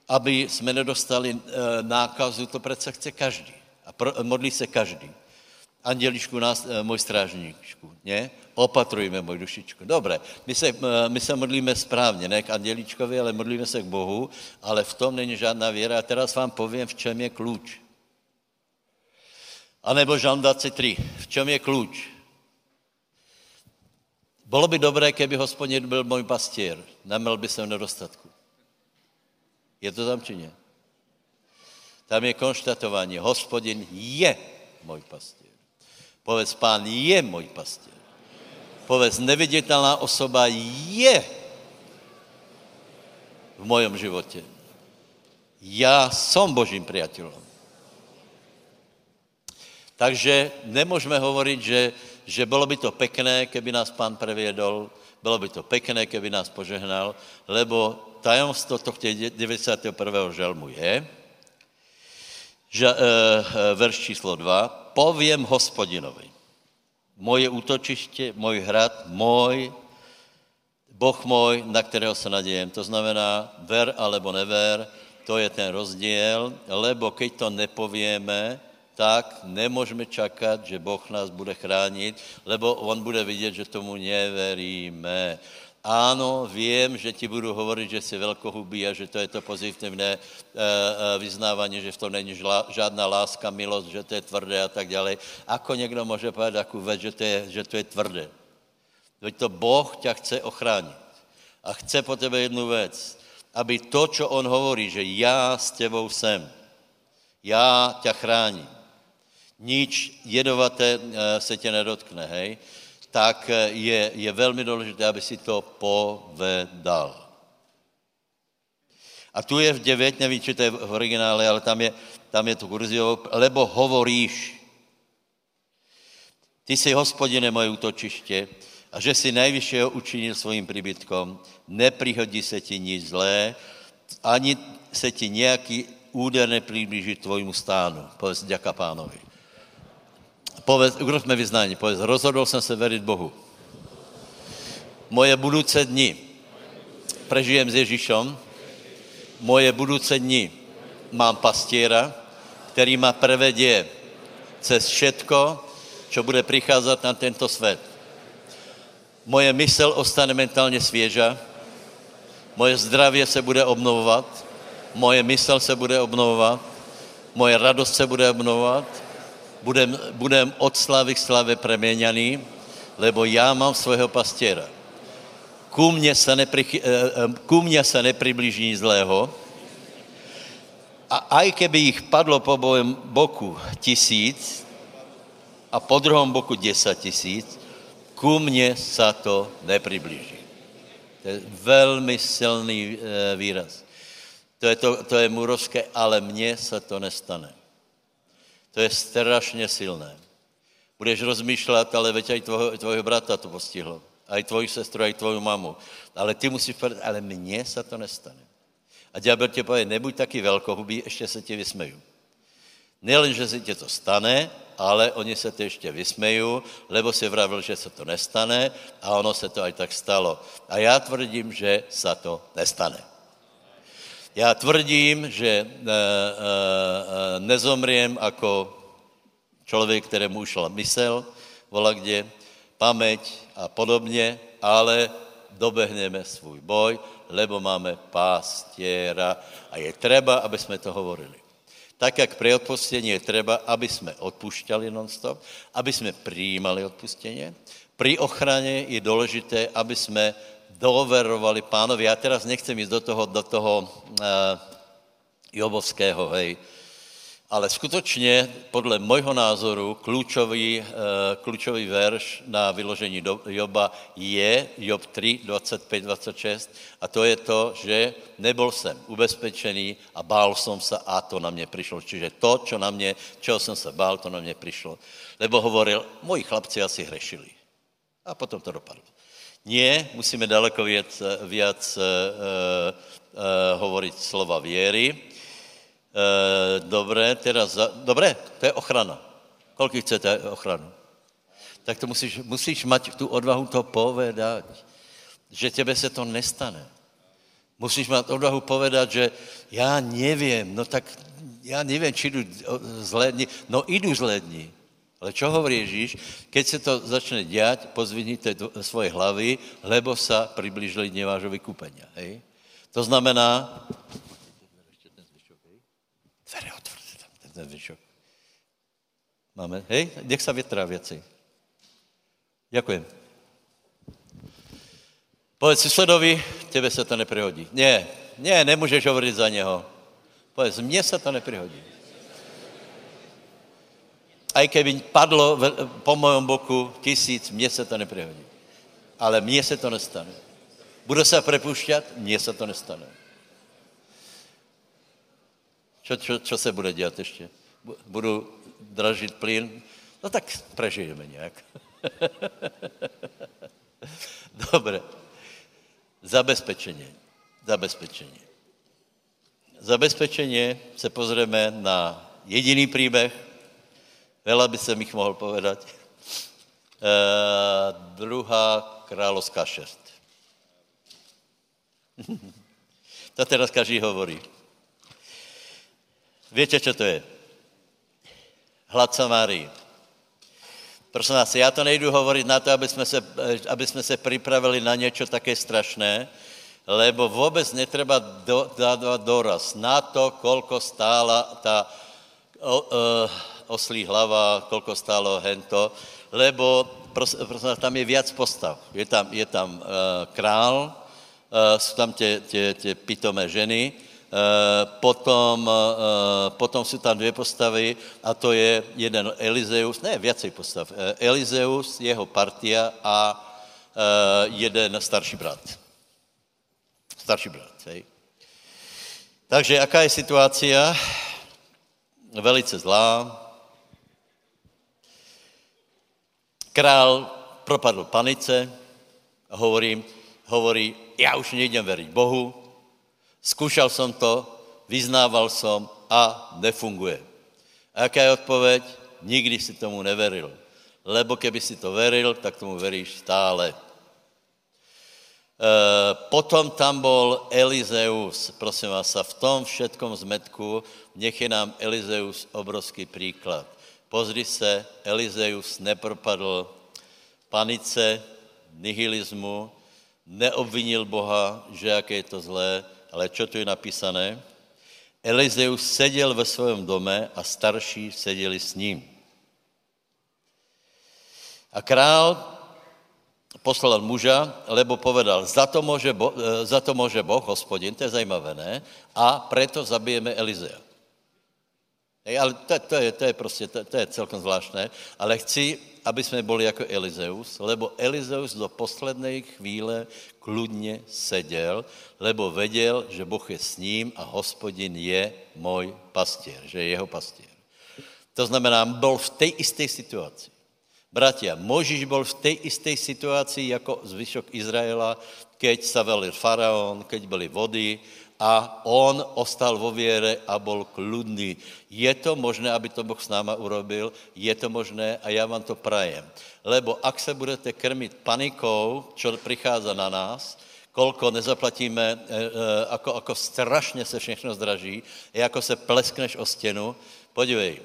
aby jsme nedostali e, nákazu, to přece chce každý. A modlí se každý. Andělišku, nás, e, můj strážníčku, ne? Opatrujme, můj dušičku. Dobré, my se, e, my se modlíme správně, ne k anděličkovi, ale modlíme se k Bohu, ale v tom není žádná věra. A teraz vám povím, v čem je klíč. A nebo Žalm 23, v čem je klíč? Bylo by dobré, keby hospodin byl můj pastěr, neměl by se nedostatku. Je to tam či ne? Tam je konštatování, hospodin je můj pastěr. Povedz, pán je můj pastěr. Povedz, neviditelná osoba je v mojom životě. Já jsem božím priateľom. Takže nemůžeme hovoriť, že, že bylo by to pekné, keby nás pán previedol, bylo by to pekné, keby nás požehnal, lebo tajemstvo tohto 91. žalmu je, že, e, verš číslo 2, povím hospodinovi, moje útočiště, můj hrad, můj, Boh můj, na kterého se nadějem. To znamená, ver alebo never, to je ten rozdíl, lebo keď to nepovieme, tak nemůžeme čakat, že Boh nás bude chránit, lebo on bude vidět, že tomu neveríme. Áno, vím, že ti budu hovorit, že jsi velkohubý a že to je to pozitivné e, e, vyznávání, že v tom není žádná láska, milost, že to je tvrdé a tak dále. Ako někdo může povedat takovou věc, že to je, že to je tvrdé? Veď to Boh ťa chce ochránit. A chce po tebe jednu věc, aby to, čo on hovorí, že já s tebou jsem, já tě chráním, nič jedovaté eh, se tě nedotkne, hej, tak eh, je, je velmi důležité, aby si to povedal. A tu je v 9, nevím, či to je v originále, ale tam je, tam je to kurziovo, lebo hovoríš. Ty jsi, hospodine, moje útočiště a že si nejvyššího učinil svým príbytkom, neprihodí se ti nic zlé, ani se ti nějaký úder nepriblíží tvojmu stánu. Povedz, ďaká pánovi. Povedz, urobme vyznání, povedz, rozhodl jsem se veriť Bohu. Moje budoucí dni prežijem s Ježíšom, moje budoucí dni mám pastiera, který ma prevedie cez všetko, čo bude pricházet na tento svět. Moje mysl ostane mentálně svěža, moje zdravě se bude obnovovat, moje mysl se bude obnovovat, moje radost se bude obnovovat, budem, budem od slavy k slave preměňaný, lebo já mám svého pastěra. Ku mně se, nepri, eh, eh, ku mně se nepriblíží nic zlého, a aj keby jich padlo po bojem boku tisíc a po druhom boku desať tisíc, ku mně sa to nepriblíží. To je velmi silný e, výraz. To je, to, to je murovské, ale mně se to nestane. To je strašně silné. Budeš rozmýšlet, ale veď aj tvojho, tvojho brata to postihlo. Aj tvoji sestru, aj tvoju mamu. Ale ty musíš povedat, ale mně se to nestane. A ďábel tě pově, nebuď taky velkohubý, ještě se ti vysmeju. Nelen, že se ti to stane, ale oni se to ještě vysmejí, lebo si vravil, že se to nestane a ono se to aj tak stalo. A já tvrdím, že se to nestane. Já tvrdím, že e, e, nezomriem jako člověk, kterému ušla mysel, vola kde, paměť a podobně, ale dobehneme svůj boj, lebo máme pastiera a je třeba, aby jsme to hovorili. Tak, jak pri odpustení je třeba, aby jsme odpušťali nonstop, aby jsme přijímali odpustení. Pri ochraně je důležité, aby jsme doverovali pánovi. Já teraz nechcem jít do toho, do toho uh, Jobovského, hej, ale skutečně, podle mojho názoru, klíčový, uh, klíčový verš na vyložení do, Joba je Job 3, 25, 26 a to je to, že nebol jsem ubezpečený a bál jsem se a to na mě přišlo. Čiže to, čo na mě, čeho jsem se bál, to na mě přišlo. Lebo hovoril, moji chlapci asi hrešili. A potom to dopadlo. Nie, musíme daleko viac, viac uh, uh, hovoriť slova viery. Uh, dobre, teraz, za, dobre, to je ochrana. Koľko chcete ochranu? Tak to musíš, musíš mať tu odvahu to povedať, že tebe se to nestane. Musíš mať odvahu povedať, že já nevím, no tak já nevím, či jdu dni. No zlé dni. Ale čo hovorí Ježíš? Keď se to začne dělat, pozvihnite svoje hlavy, lebo sa priblížili dne vášho vykúpenia. Hej? To znamená... Dvere otvorte tam, ten zvyšok. Máme, hej? Nech sa větrá věci. Ďakujem. Povedz susedovi, tebe se to neprihodí. Ne, ne, nemůžeš hovoriť za něho. Povedz, mně se to neprihodí aj keby padlo po mojom boku tisíc, mně se to neprehodí. Ale mně se to nestane. Budu se prepušťat, mně se to nestane. Čo, čo, čo se bude dělat ještě? Budu dražit plyn? No tak prežijeme nějak. <laughs> Dobre. Zabezpečení. Zabezpečení. Zabezpečení se pozrieme na jediný příběh, Veľa by som ich mohl povedať. E, druhá kráľovská šest. <laughs> to teraz každý hovorí. Viete, čo to je? hlad Samárii. Prosím vás, já to nejdu hovoriť na to, aby jsme, se, aby jsme se pripravili na něco také strašné, lebo vůbec netreba do, dávať doraz na to, kolko stála ta o, o, oslí hlava, kolko stálo hento, lebo prosím vás, tam je viac postav. Je tam, je tam uh, král, uh, jsou tam tě, tě, tě pitomé ženy, Eh, potom, eh, potom jsou tam dvě postavy a to je jeden Elizeus, ne, viacej postav, eh, Elizeus, jeho partia a jeden starší brat. Starší brat, hej. Takže jaká je situácia? Velice zlá. Král propadl panice a hovorí, já už nejdem veriť Bohu, Skúšal som to, vyznával som a nefunguje. A jaká je odpověď? Nikdy si tomu neveril. Lebo keby si to veril, tak tomu veríš stále. E, potom tam bol Elizeus, prosím vás, a v tom všetkom zmetku nech je nám Elizeus obrovský príklad. Pozri se, Elizeus nepropadl panice, nihilizmu, neobvinil Boha, že jaké je to zlé, ale čo tu je napísané? Elizeus seděl ve svém dome a starší seděli s ním. A král poslal muža, lebo povedal, za to může, bo, e, za to může Boh, hospodin, to je zajímavé, ne? A preto zabijeme Elizea. Hej, ale to, to, je, to je prostě, to, to je celkom zvláštné, ale chci, aby jsme byli jako Elizeus, lebo Elizeus do poslednej chvíle kludně seděl, lebo věděl, že Boh je s ním a hospodin je můj pastěr, že je jeho pastěr. To znamená, byl v té isté situaci. Bratia, Možíš byl v té isté situaci jako zvyšok Izraela, keď sa velil faraón, keď byly vody a on ostal vo viere a bol kľudný. Je to možné, aby to Boh s náma urobil? Je to možné a já vám to prajem. Lebo ak se budete krmit panikou, čo prichádza na nás, kolko nezaplatíme, e, e, ako, ako strašně se všechno zdraží, je ako se pleskneš o stěnu, podívej,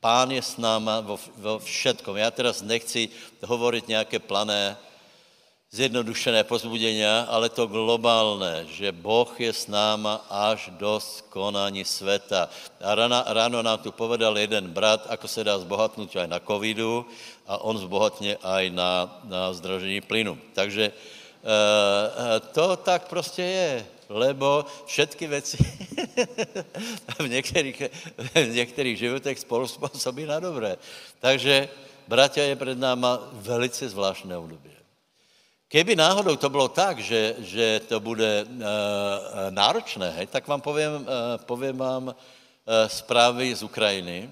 pán je s náma vo, vo všetkom. Já teraz nechci hovoriť nějaké plané zjednodušené pozbudenia, ale to globálne, že Boh je s náma až do skonání sveta. A ráno, ráno nám tu povedal jeden brat, ako se dá zbohatnúť aj na covidu a on zbohatne aj na, na zdražení plynu. Takže e, to tak prostě je, lebo všetky věci <laughs> v některých, v některých životech spolu způsobí na dobré. Takže, bratia, je před náma velice zvláštné období. Keby náhodou to bylo tak, že, že to bude uh, náročné, hej, tak vám povím, uh, povím vám uh, zprávy z Ukrajiny.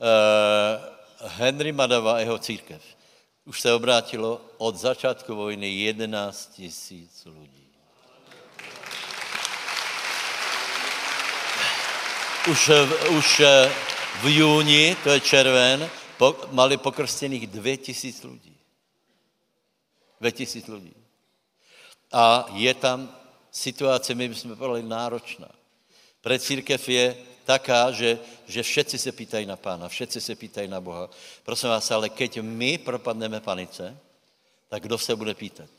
Uh, Henry Madava a jeho církev. Už se obrátilo od začátku vojny 11 tisíc lidí. Už, už v júni, to je červen, po, mali pokrstených 2000 lidí. 2000 lidí. A je tam situace, my bychom povedali, náročná. Pre církev je taká, že, že všetci se pýtají na pána, všetci se pýtají na Boha. Prosím vás, ale keď my propadneme panice, tak kdo se bude pýtať?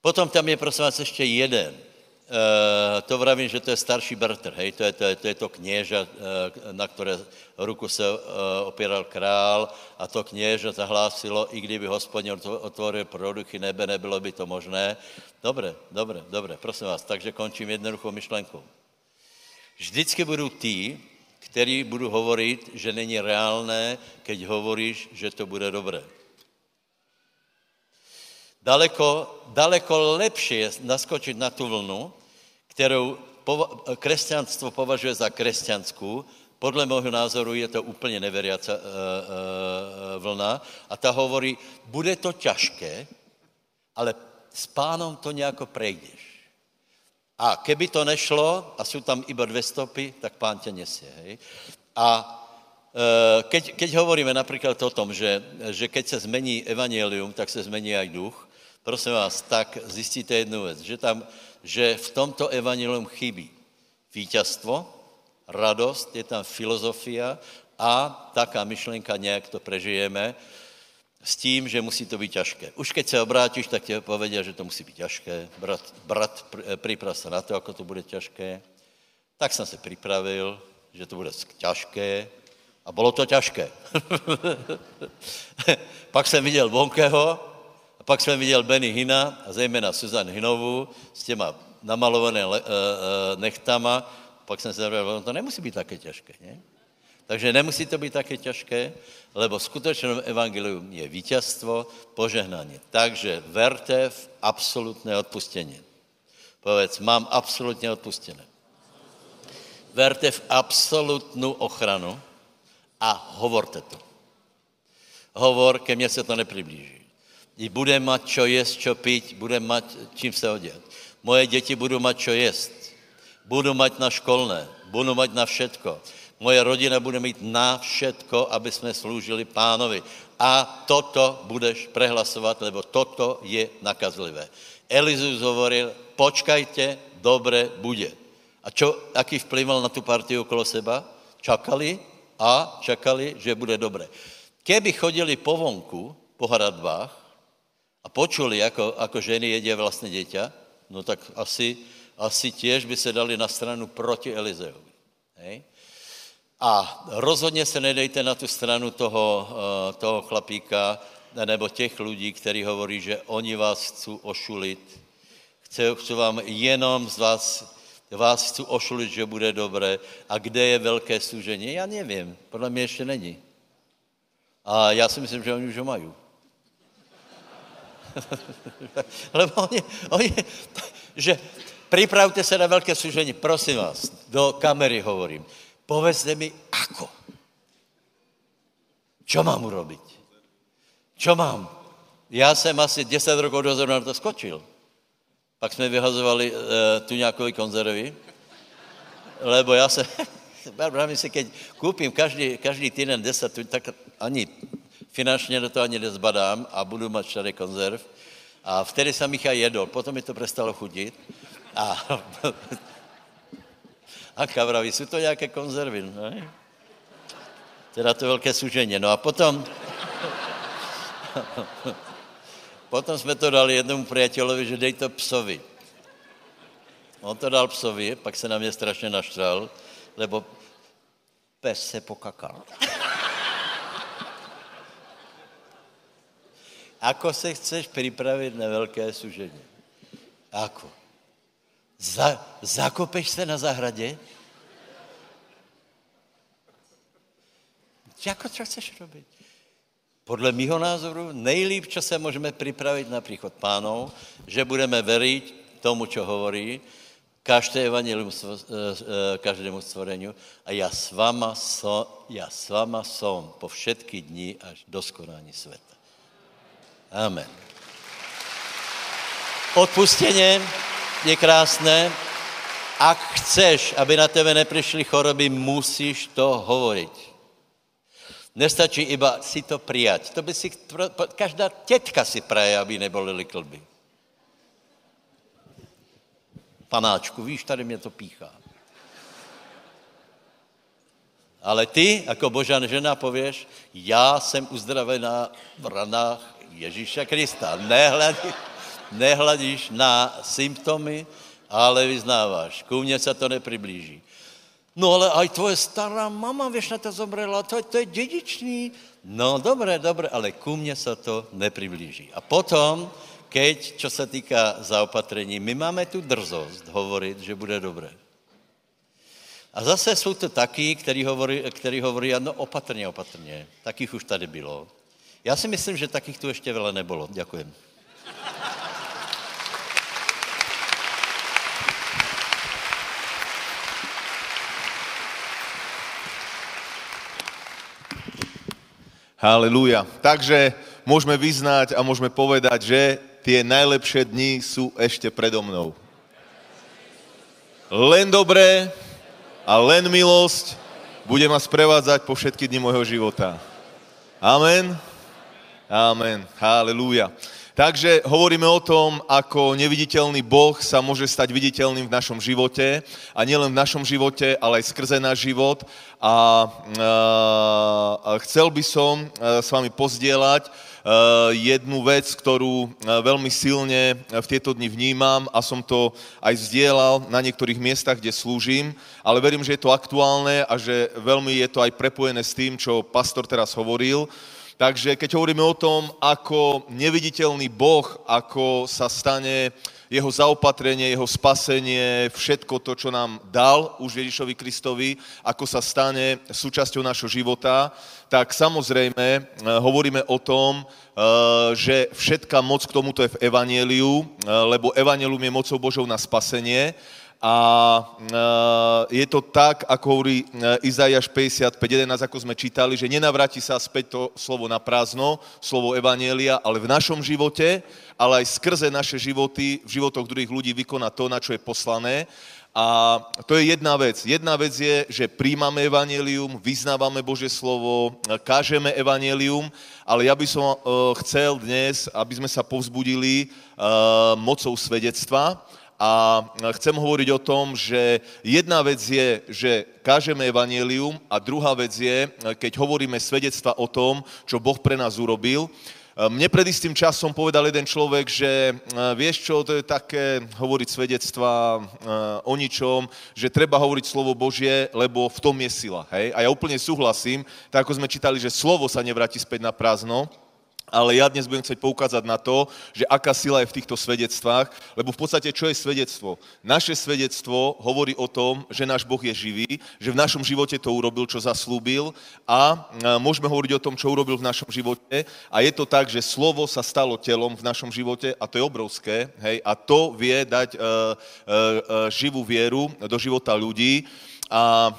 Potom tam je, prosím vás, ještě jeden. Uh, to vravím, že to je starší bratr, hej, to je to, je, to, je to kněža, uh, na které ruku se uh, opíral král a to kněža zahlásilo, i kdyby hospodin otvoril pro duchy nebe, nebylo by to možné. Dobre, dobre, dobre, prosím vás, takže končím jednoduchou myšlenkou. Vždycky budou tí, který budu hovorit, že není reálné, keď hovoríš, že to bude dobré. Daleko, daleko lepší je naskočit na tu vlnu, kterou křesťanstvo považuje za křesťanskou, podle mého názoru je to úplně neveriaca uh, uh, vlna a ta hovorí, bude to těžké, ale s pánom to nějako prejdeš. A keby to nešlo a jsou tam iba dvě stopy, tak pán tě nesie. Hej? A keď, keď hovoríme například o tom, že, že keď se zmení evangelium, tak se zmení aj duch, prosím vás, tak zjistíte jednu věc, že tam že v tomto evangelium chybí vítězstvo a radost, je tam filozofia a taká myšlenka nějak to prežijeme s tím, že musí to být ťažké. Už keď se obrátíš, tak ti povedia, že to musí být ťažké. Brat, brat priprav se na to, ako to bude ťažké. Tak jsem se připravil, že to bude ťažké a bylo to ťažké. <laughs> pak jsem viděl Vonkeho a pak jsem viděl Benny Hina a zejména Susan Hinovu s těma namalované le, uh, nechtama. Pak jsem se říkal, to nemusí být také těžké, ne? Takže nemusí to být také těžké, lebo v skutečném evangelium je vítězstvo, požehnání. Takže verte v absolutné odpustění. Povedz, mám absolutně odpustené. Verte v absolutnou ochranu a hovorte to. Hovor, ke mně se to nepriblíží. I bude mať čo jesť, čo piť, bude mať čím se odět. Moje děti budou mať čo jesť. Budu mať na školné, budu mať na všetko. Moje rodina bude mít na všetko, aby jsme slúžili pánovi. A toto budeš prehlasovat, lebo toto je nakazlivé. Elizus hovoril, počkajte, dobre bude. A čo, aký vplyv mal na tu partiu okolo seba? Čakali a čakali, že bude dobre. Keby chodili po vonku, po hradbách a počuli, ako, ako ženy jedia vlastné dieťa, no tak asi, asi tiež by se dali na stranu proti Elizeovi. Hej? A rozhodně se nedejte na tu stranu toho, eh, toho chlapíka nebo těch lidí, kteří hovorí, že oni vás chcou ošulit. Chci vám jenom z vás, vás chci ošulit, že bude dobré. A kde je velké služení? Já nevím. Podle mě ještě není. A já si myslím, že oni už ho mají. <laughs> Lebo oni, oni, že připravte se na velké služení, prosím vás, do kamery hovorím. Povedzte mi, ako? Čo mám urobiť? Čo mám? Já jsem asi 10 rokov dozadu na to skočil. Pak jsme vyhazovali e, tu nějakové konzervy, lebo já se, <laughs> právě si, keď koupím každý, každý týden 10, tak ani finančně do toho ani nezbadám a budu mít všade konzerv. A vtedy jsem jich jedol, potom mi to přestalo chudit. A <laughs> a kavraví, jsou to nějaké konzervy, ne? Teda to velké sužení. No a potom, <laughs> potom jsme to dali jednomu priateľovi, že dej to psovi. On to dal psovi, pak se na mě strašně naštval, lebo pes se pokakal. Ako se chceš připravit na velké sužení? Ako? Za, zakopeš se na zahradě? Jako co chceš robiť? Podle mýho názoru nejlíp, čo se můžeme připravit na příchod pánov, že budeme veriť tomu, čo hovorí, každé evangelium, e, e, každému stvoreniu a já s vama, so, já s vama som po všetky dní až do skonání světa. Amen. Odpustěně je krásné. Ak chceš, aby na tebe neprišli choroby, musíš to hovoriť. Nestačí iba si to prijať. To by si, každá tetka si praje, aby nebolili klby. Panáčku, víš, tady mě to píchá. Ale ty, jako božan žena, pověš, já jsem uzdravená v ranách Ježíša Krista. Nehledí nehladíš na symptomy, ale vyznáváš. Ku mně se to nepriblíží. No ale aj tvoje stará mama, vieš, na to zomrela, to, to je dědičný. No dobré, dobré, ale ku mně se to nepriblíží. A potom, keď, čo se týká zaopatrení, my máme tu drzost hovoriť, že bude dobré. A zase jsou to taky, který hovorí, hovorí, no opatrně, opatrně. Takých už tady bylo. Já si myslím, že takých tu ještě veľa nebylo. Děkujem. Halelúja. Takže môžeme vyznať a môžeme povedať, že tie najlepšie dni sú ešte predo mnou. Len dobré a len milosť bude ma sprevádzať po všetky dni môjho života. Amen. Amen. Halelúja. Takže hovoríme o tom, ako neviditeľný Boh sa môže stať viditeľným v našom živote a nielen v našom živote, ale aj skrze náš život. A, a, chcel by som s vami pozdieľať jednu vec, ktorú veľmi silne v tieto dni vnímam a som to aj vzdielal na niektorých miestach, kde slúžim, ale verím, že je to aktuálne a že veľmi je to aj prepojené s tým, čo pastor teraz hovoril. Takže keď hovoríme o tom, ako neviditeľný Boh, ako sa stane jeho zaopatrenie, jeho spasenie, všetko to, čo nám dal už Ježišovi Kristovi, ako sa stane súčasťou našho života, tak samozrejme eh, hovoríme o tom, eh, že všetká moc k tomuto je v Evangeliu, eh, lebo Evangelium je mocou Božou na spasenie a je to tak, ako hovorí Izaiáš 55.11, ako sme čítali, že nenavráti sa späť to slovo na prázdno, slovo Evanielia, ale v našom živote, ale aj skrze naše životy, v životoch druhých ľudí vykoná to, na čo je poslané. A to je jedna vec. Jedna vec je, že príjmame evanelium, vyznávame Božie slovo, kážeme evanelium, ale ja by som chcel dnes, aby sme sa povzbudili mocou svedectva, a chcem hovoriť o tom, že jedna vec je, že kážeme evanelium a druhá vec je, keď hovoríme svedectva o tom, čo Boh pre nás urobil. Mne pred istým časom povedal jeden človek, že vieš čo, to je také hovoriť svedectva o ničom, že treba hovoriť slovo Božie, lebo v tom je sila. Hej? A ja úplne súhlasím, tak ako sme čítali, že slovo sa nevráti späť na prázdno, ale ja dnes budem chcieť poukázať na to, že aká sila je v týchto svedectvách, lebo v podstate čo je svedectvo? Naše svedectvo hovorí o tom, že náš Boh je živý, že v našom živote to urobil, čo zaslúbil a môžeme hovoriť o tom, čo urobil v našom živote a je to tak, že slovo sa stalo telom v našom živote a to je obrovské, hej, a to vie dať uh, uh, uh, živú vieru do života ľudí. A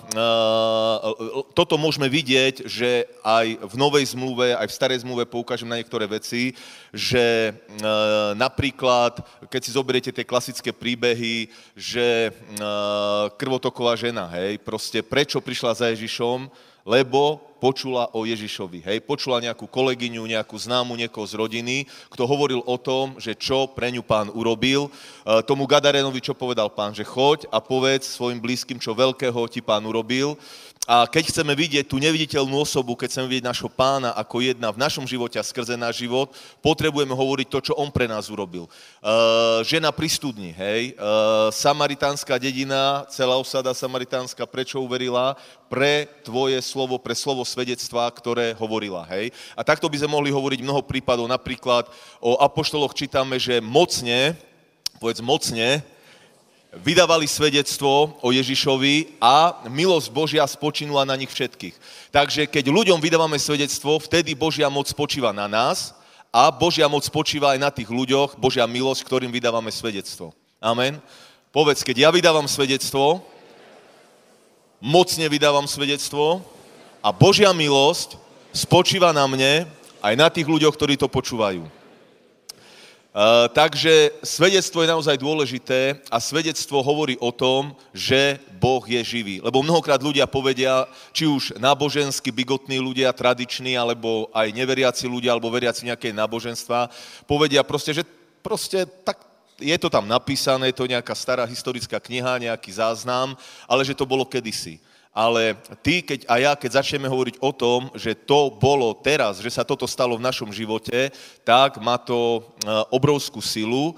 toto môžeme vidieť, že aj v Novej zmluve, aj v Starej zmluve poukážem na niektoré veci, že napríklad, keď si zoberiete tie klasické príbehy, že krvotoková žena, hej, proste prečo prišla za Ježišom, lebo počula o Ježišovi. Hej, počula nejakú kolegyňu, nejakú známu, niekoho z rodiny, kto hovoril o tom, že čo pre ňu pán urobil. E, tomu Gadarenovi, čo povedal pán, že choď a povedz svojim blízkym, čo veľkého ti pán urobil. A keď chceme vidieť tú neviditeľnú osobu, keď chceme vidieť našho pána ako jedna v našom živote a skrze náš život, potrebujeme hovoriť to, čo on pre nás urobil. Uh, žena pri studni, hej, uh, samaritánska dedina, celá osada samaritánska, prečo uverila? Pre tvoje slovo, pre slovo svedectva, ktoré hovorila, hej. A takto by sme mohli hovoriť mnoho prípadov, napríklad o apoštoloch čítame, že mocne, povedz mocne, vydávali svedectvo o Ježišovi a milosť Božia spočinula na nich všetkých. Takže keď ľuďom vydávame svedectvo, vtedy Božia moc spočíva na nás a Božia moc spočíva aj na tých ľuďoch, Božia milosť, ktorým vydávame svedectvo. Amen. Povedz, keď ja vydávam svedectvo, mocne vydávam svedectvo a Božia milosť spočíva na mne aj na tých ľuďoch, ktorí to počúvajú. Takže svedectvo je naozaj dôležité a svedectvo hovorí o tom, že Boh je živý. Lebo mnohokrát ľudia povedia, či už nábožensky bigotní ľudia, tradiční, alebo aj neveriaci ľudia, alebo veriaci nejaké náboženstva, povedia proste, že proste tak je to tam napísané, to je nejaká stará historická kniha, nejaký záznam, ale že to bolo kedysi ale ty keď, a ja, keď začneme hovoriť o tom, že to bolo teraz, že sa toto stalo v našom živote, tak má to e, obrovskú silu. E,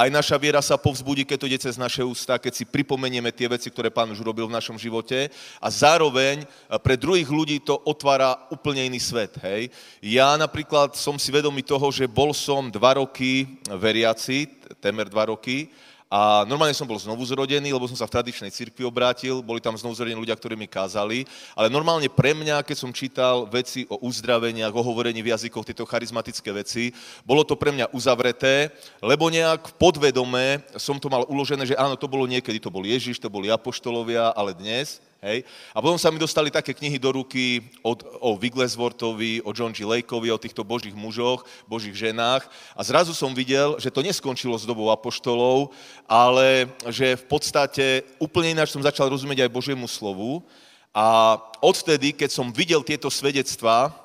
aj naša viera sa povzbudí, keď to ide cez naše ústa, keď si pripomenieme tie veci, ktoré pán už urobil v našom živote. A zároveň e, pre druhých ľudí to otvára úplne iný svet. Hej? Ja napríklad som si vedomý toho, že bol som dva roky veriaci, temer dva roky, a normálne som bol znovu zrodený, lebo som sa v tradičnej cirkvi obrátil, boli tam znovu zrodení ľudia, ktorí mi kázali, ale normálne pre mňa, keď som čítal veci o uzdraveniach, o hovorení v jazykoch, tieto charizmatické veci, bolo to pre mňa uzavreté, lebo nejak podvedome som to mal uložené, že áno, to bolo niekedy, to bol Ježiš, to boli apoštolovia, ale dnes Hej? A potom sa mi dostali také knihy do ruky od, o Wigglesworthovi, o John G. Lakeovi, o týchto božích mužoch, božích ženách. A zrazu som videl, že to neskončilo s dobou apoštolov, ale že v podstate úplne ináč som začal rozumieť aj Božiemu slovu. A odvtedy, keď som videl tieto svedectvá,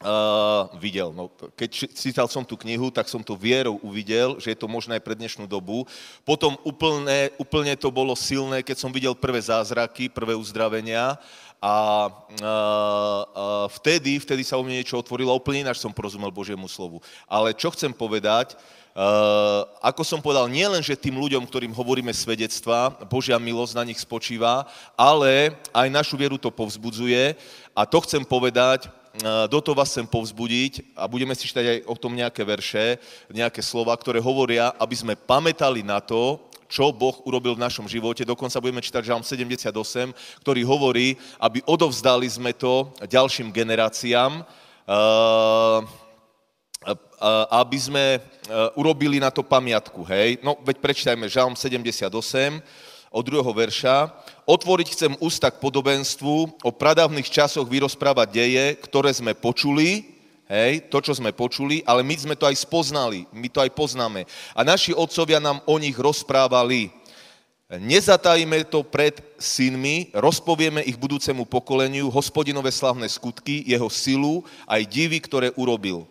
Uh, videl. No, keď čítal som tú knihu, tak som to vierou uvidel, že je to možné aj pre dnešnú dobu. Potom úplne, úplne to bolo silné, keď som videl prvé zázraky, prvé uzdravenia a, uh, uh, vtedy, vtedy sa u mne niečo otvorilo, úplne ináč som porozumel Božiemu slovu. Ale čo chcem povedať, Uh, ako som povedal, nie len, že tým ľuďom, ktorým hovoríme svedectva, Božia milosť na nich spočíva, ale aj našu vieru to povzbudzuje. A to chcem povedať, do toho vás chcem povzbudiť a budeme si čítať aj o tom nejaké verše, nejaké slova, ktoré hovoria, aby sme pamätali na to, čo Boh urobil v našom živote. Dokonca budeme čítať Žalm 78, ktorý hovorí, aby odovzdali sme to ďalším generáciám, aby sme urobili na to pamiatku. Hej? No, veď prečítajme Žalm 78, od druhého verša. Otvoriť chcem ústa k podobenstvu, o pradávnych časoch vyrozprávať deje, ktoré sme počuli, hej, to, čo sme počuli, ale my sme to aj spoznali, my to aj poznáme. A naši otcovia nám o nich rozprávali. Nezatajme to pred synmi, rozpovieme ich budúcemu pokoleniu, hospodinové slavné skutky, jeho silu, aj divy, ktoré urobil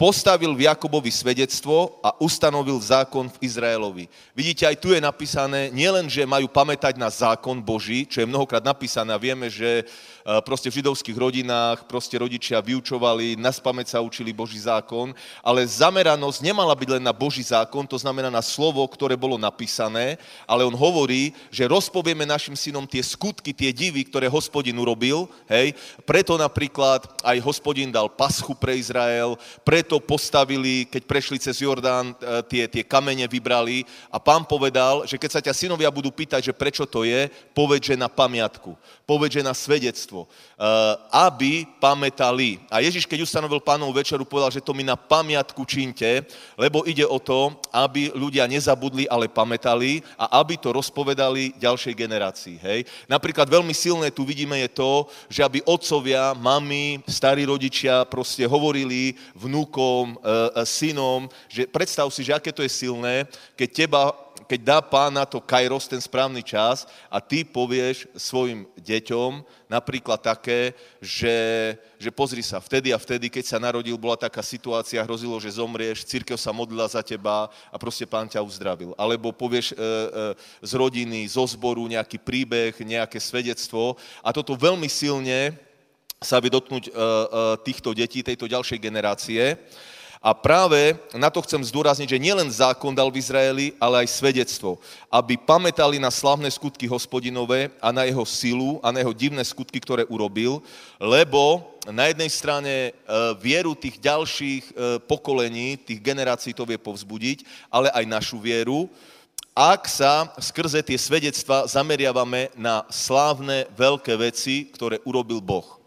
postavil v Jakobovi svedectvo a ustanovil zákon v Izraelovi. Vidíte, aj tu je napísané, nielen, že majú pamätať na zákon Boží, čo je mnohokrát napísané a vieme, že Eh, proste v židovských rodinách proste rodičia vyučovali, na spameť sa učili Boží zákon, ale zameranosť nemala byť len na Boží zákon, to znamená na slovo, ktoré bolo napísané, ale on hovorí, že rozpovieme našim synom tie skutky, tie divy, ktoré hospodin urobil, hej, preto napríklad aj hospodin dal paschu pre Izrael, preto postavili, keď prešli cez Jordán, eh, tie, tie kamene vybrali a pán povedal, že keď sa ťa synovia budú pýtať, že prečo to je, povedz, že na pamiatku, povedz, že na svedectvo, eh, aby pamätali. A Ježiš, keď ustanovil pánovú večeru, povedal, že to mi na pamiatku činte, lebo ide o to, aby ľudia nezabudli, ale pamätali a aby to rozpovedali ďalšej generácii. Hej? Napríklad veľmi silné tu vidíme je to, že aby otcovia, mami, starí rodičia proste hovorili vnúkom, e, e, synom, že predstav si, že aké to je silné, keď teba keď dá pán na to kairos, ten správny čas a ty povieš svojim deťom napríklad také, že, že pozri sa, vtedy a vtedy, keď sa narodil, bola taká situácia, hrozilo, že zomrieš, církev sa modlila za teba a proste pán ťa uzdravil. Alebo povieš e, e, z rodiny, zo zboru nejaký príbeh, nejaké svedectvo a toto veľmi silne sa dotknúť e, e, týchto detí, tejto ďalšej generácie. A práve na to chcem zdôrazniť, že nielen zákon dal v Izraeli, ale aj svedectvo. Aby pamätali na slavné skutky hospodinové a na jeho silu a na jeho divné skutky, ktoré urobil, lebo na jednej strane e, vieru tých ďalších pokolení, tých generácií to vie povzbudiť, ale aj našu vieru, ak sa skrze tie svedectva zameriavame na slávne veľké veci, ktoré urobil Boh.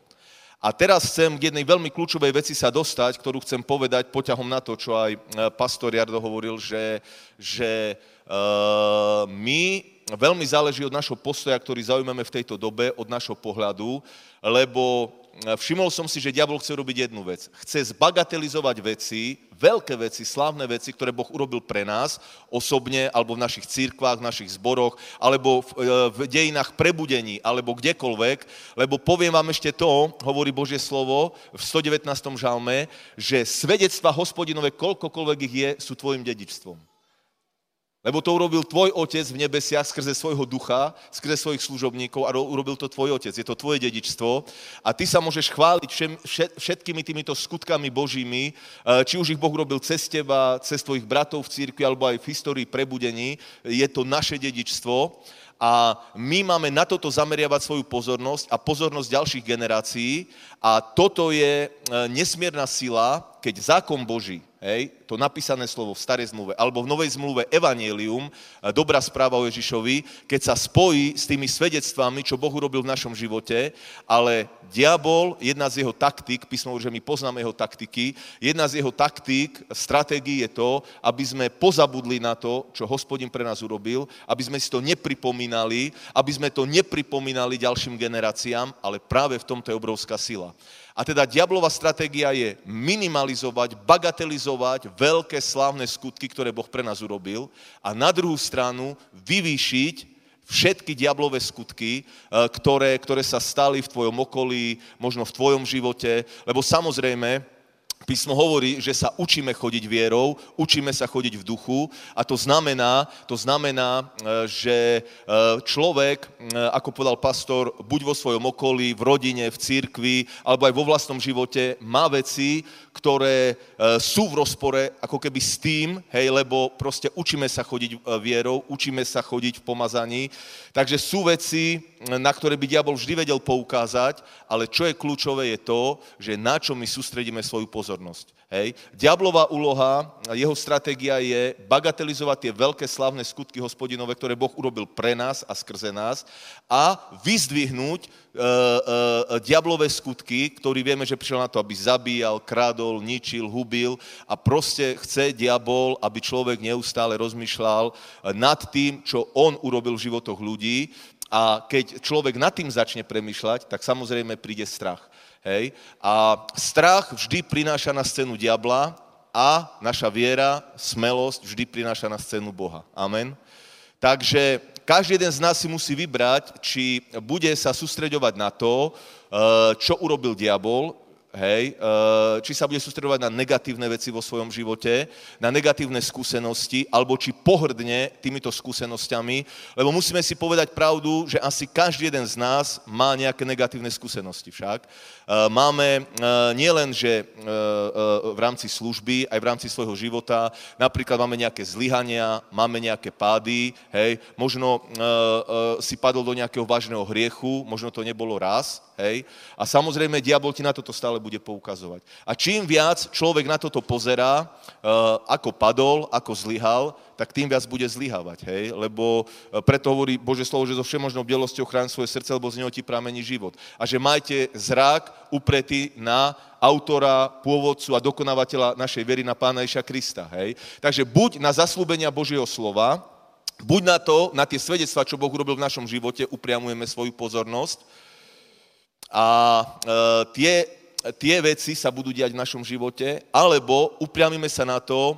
A teraz chcem k jednej veľmi kľúčovej veci sa dostať, ktorú chcem povedať poťahom na to, čo aj e, pastor Jardo hovoril, že, že uh, my veľmi záleží od našho postoja, ktorý zaujímame v tejto dobe, od našho pohľadu, lebo všimol som si, že diabol chce robiť jednu vec. Chce zbagatelizovať veci, veľké veci, slávne veci, ktoré Boh urobil pre nás, osobne, alebo v našich církvách, v našich zboroch, alebo v, e, v dejinách prebudení, alebo kdekoľvek, lebo poviem vám ešte to, hovorí Božie slovo v 119. žalme, že svedectva hospodinové, koľkokoľvek ich je, sú tvojim dedičstvom. Lebo to urobil tvoj otec v nebesiach skrze svojho ducha, skrze svojich služobníkov a urobil to tvoj otec. Je to tvoje dedičstvo a ty sa môžeš chváliť všetkými týmito skutkami Božími, eh, či už ich Boh urobil cez teba, cez tvojich bratov v církvi alebo aj v histórii prebudení. Je to naše dedičstvo a my máme na toto zameriavať svoju pozornosť a pozornosť ďalších generácií a toto je eh, nesmierna sila, keď zákon Boží hej, to napísané slovo v starej zmluve, alebo v novej zmluve evanielium, dobrá správa o Ježišovi, keď sa spojí s tými svedectvami, čo Boh urobil v našom živote, ale diabol, jedna z jeho taktík, písmo že my poznáme jeho taktiky, jedna z jeho taktík, stratégií je to, aby sme pozabudli na to, čo hospodin pre nás urobil, aby sme si to nepripomínali, aby sme to nepripomínali ďalším generáciám, ale práve v tomto je obrovská sila. A teda diablová stratégia je minimalizovať, bagatelizovať veľké slávne skutky, ktoré Boh pre nás urobil a na druhú stranu vyvýšiť všetky diablové skutky, ktoré, ktoré sa stali v tvojom okolí, možno v tvojom živote, lebo samozrejme, Písmo hovorí, že sa učíme chodiť vierou, učíme sa chodiť v duchu a to znamená, to znamená, e, že e, človek, e, ako povedal pastor, buď vo svojom okolí, v rodine, v církvi, alebo aj vo vlastnom živote, má veci, ktoré sú v rozpore ako keby s tým, hej, lebo proste učíme sa chodiť vierou, učíme sa chodiť v pomazaní. Takže sú veci, na ktoré by diabol vždy vedel poukázať, ale čo je kľúčové je to, že na čo my sústredíme svoju pozornosť. Hej. Diablová úloha, jeho stratégia je bagatelizovať tie veľké slavné skutky hospodinové, ktoré Boh urobil pre nás a skrze nás a vyzdvihnúť e, e, diablové skutky, ktorý vieme, že prišiel na to, aby zabíjal, krádol, ničil, hubil a proste chce diabol, aby človek neustále rozmýšľal nad tým, čo on urobil v životoch ľudí a keď človek nad tým začne premyšľať, tak samozrejme príde strach. Hej? A strach vždy prináša na scénu diabla a naša viera, smelosť vždy prináša na scénu Boha. Amen. Takže každý jeden z nás si musí vybrať, či bude sa sústreďovať na to, eh, čo urobil diabol, hej, eh, či sa bude sústredovať na negatívne veci vo svojom živote, na negatívne skúsenosti, alebo či pohrdne týmito skúsenosťami, lebo musíme si povedať pravdu, že asi každý jeden z nás má nejaké negatívne skúsenosti však. Eh, máme eh, nielen, že v rámci služby, aj v rámci svojho života, napríklad máme nejaké zlyhania, máme nejaké pády, hej, možno si padol do nejakého vážneho hriechu, možno to nebolo raz, hej, a samozrejme diabol ti na toto stále bude poukazovať. A čím viac človek na toto pozerá, eh, ako padol, ako zlyhal, tak tým viac bude zlyhávať, hej? Lebo eh, preto hovorí Bože slovo, že so všemožnou bielosťou chráň svoje srdce, lebo z neho ti pramení život. A že majte zrak upretý na autora, pôvodcu a dokonávateľa našej viery na Pána Iša Krista, hej? Takže buď na zaslúbenia Božieho slova, buď na to, na tie svedectvá, čo Boh urobil v našom živote, upriamujeme svoju pozornosť, a e, tie tie veci sa budú diať v našom živote, alebo upriamime sa na to e,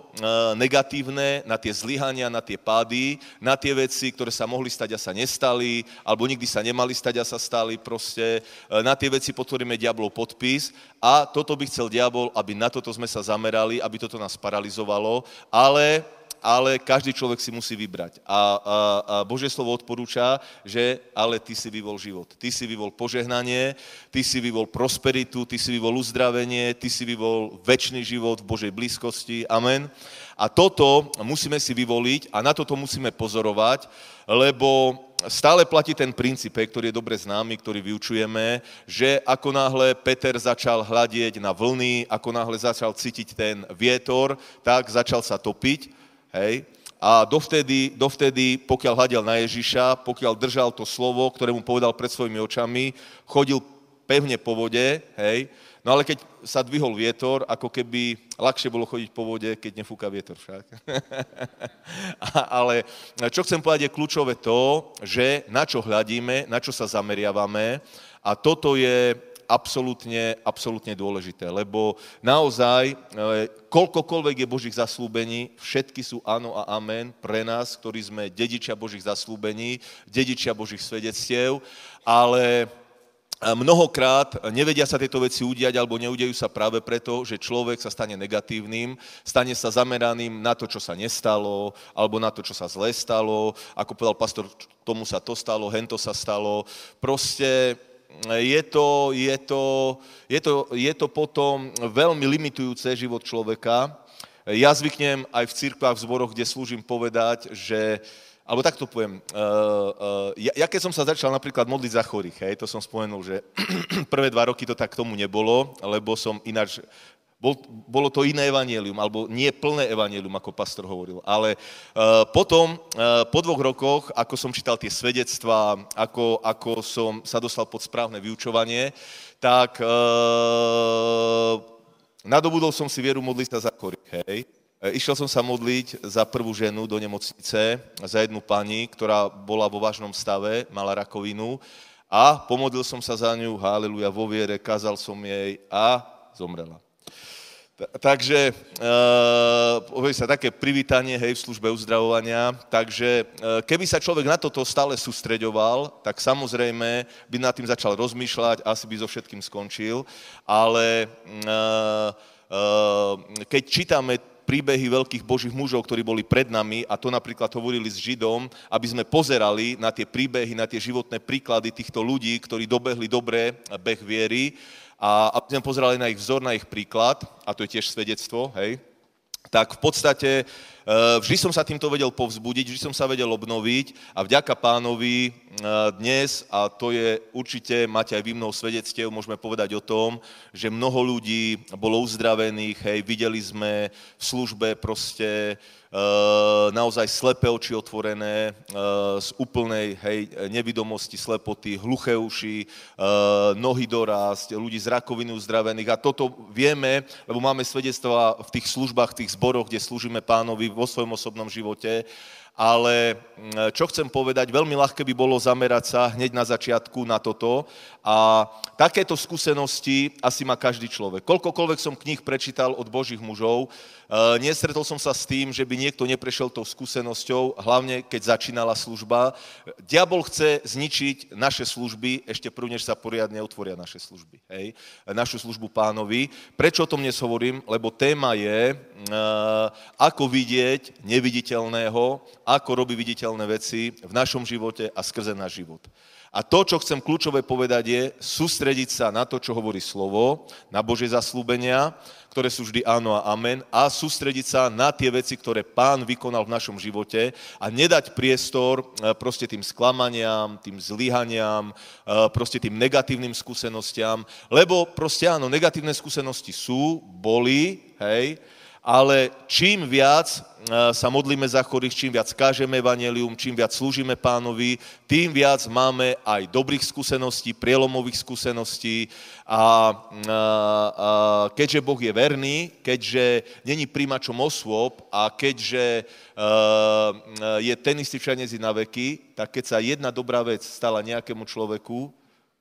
negatívne, na tie zlyhania, na tie pády, na tie veci, ktoré sa mohli stať a sa nestali, alebo nikdy sa nemali stať a sa stali proste, e, na tie veci potvoríme diablov podpis a toto by chcel diabol, aby na toto sme sa zamerali, aby toto nás paralizovalo, ale ale každý človek si musí vybrať. A, a, a Božie slovo odporúča, že ale ty si vyvol život. Ty si vyvol požehnanie, ty si vyvol prosperitu, ty si vyvol uzdravenie, ty si vyvol väčší život v Božej blízkosti. Amen. A toto musíme si vyvoliť a na toto musíme pozorovať, lebo stále platí ten princíp, ktorý je dobre známy, ktorý vyučujeme, že ako náhle Peter začal hľadieť na vlny, ako náhle začal cítiť ten vietor, tak začal sa topiť Hej? A dovtedy, dovtedy, pokiaľ hľadel na Ježiša, pokiaľ držal to slovo, ktoré mu povedal pred svojimi očami, chodil pevne po vode, hej, No ale keď sa dvihol vietor, ako keby ľahšie bolo chodiť po vode, keď nefúka vietor však. <laughs> ale čo chcem povedať je kľúčové to, že na čo hľadíme, na čo sa zameriavame a toto je absolútne, absolútne dôležité, lebo naozaj e, koľkokoľvek je Božích zaslúbení, všetky sú áno a amen pre nás, ktorí sme dedičia Božích zaslúbení, dedičia Božích svedectiev, ale mnohokrát nevedia sa tieto veci udiať alebo neudejú sa práve preto, že človek sa stane negatívnym, stane sa zameraným na to, čo sa nestalo, alebo na to, čo sa zle stalo. Ako povedal pastor, tomu sa to stalo, hento sa stalo. Proste je to, je to, je to, je to potom veľmi limitujúce život človeka. Ja zvyknem aj v cirkvách, v zboroch, kde slúžim, povedať, že alebo takto poviem, uh, uh, ja, ja keď som sa začal napríklad modliť za chorých, hej, to som spomenul, že <clears throat> prvé dva roky to tak tomu nebolo, lebo som ináč bol, bolo to iné evanielium, alebo nie plné evanielium, ako pastor hovoril. Ale uh, potom, uh, po dvoch rokoch, ako som čítal tie svedectvá, ako, ako som sa dostal pod správne vyučovanie, tak uh, nadobudol som si vieru modliť sa za chorých, hej. Išiel som sa modliť za prvú ženu do nemocnice, za jednu pani, ktorá bola vo vážnom stave, mala rakovinu a pomodlil som sa za ňu, haleluja, vo viere, kázal som jej a zomrela. Takže, uh, sa, také privítanie, hej, v službe uzdravovania. Takže, uh, keby sa človek na toto stále sústreďoval, tak samozrejme by nad tým začal rozmýšľať, asi by so všetkým skončil. Ale uh, keď čítame príbehy veľkých božích mužov, ktorí boli pred nami, a to napríklad hovorili s Židom, aby sme pozerali na tie príbehy, na tie životné príklady týchto ľudí, ktorí dobehli dobre beh viery, a aby sme pozerali na ich vzor, na ich príklad, a to je tiež svedectvo, hej, tak v podstate vždy som sa týmto vedel povzbudiť, vždy som sa vedel obnoviť a vďaka pánovi e, dnes, a to je určite, máte aj vy mnou svedectiev, môžeme povedať o tom, že mnoho ľudí bolo uzdravených, hej, videli sme v službe proste Eh, naozaj slepé oči otvorené, eh, z úplnej hej, nevidomosti, slepoty, hluché uši, eh, nohy dorásť, ľudí z rakoviny uzdravených. A toto vieme, lebo máme svedectva v tých službách, v tých zboroch, kde slúžime pánovi vo svojom osobnom živote ale mm, čo chcem povedať, veľmi ľahké by bolo zamerať sa hneď na začiatku na toto a takéto skúsenosti asi má každý človek. Koľkokoľvek som knih prečítal od Božích mužov, nestretol som sa s tým, že by niekto neprešiel tou skúsenosťou, hlavne keď začínala služba. Diabol chce zničiť naše služby, ešte prv, než sa poriadne otvoria naše služby. Hej? Našu službu pánovi. Prečo o tom dnes hovorím? Lebo téma je, e, ako vidieť neviditeľného, ako robí viditeľné veci v našom živote a skrze náš život. A to, čo chcem kľúčové povedať, je sústrediť sa na to, čo hovorí slovo, na Božie zaslúbenia, ktoré sú vždy áno a amen, a sústrediť sa na tie veci, ktoré pán vykonal v našom živote a nedať priestor e, proste tým sklamaniam, tým zlyhaniam, e, proste tým negatívnym skúsenostiam, lebo proste áno, negatívne skúsenosti sú, boli, hej, ale čím viac e, sa modlíme za chorých, čím viac kážeme evanelium, čím viac slúžime pánovi, tým viac máme aj dobrých skúseností, prielomových skúseností. A, a, a keďže Boh je verný, keďže není príjmačom osôb a keďže a, e, je ten istý všade na veky, tak keď sa jedna dobrá vec stala nejakému človeku,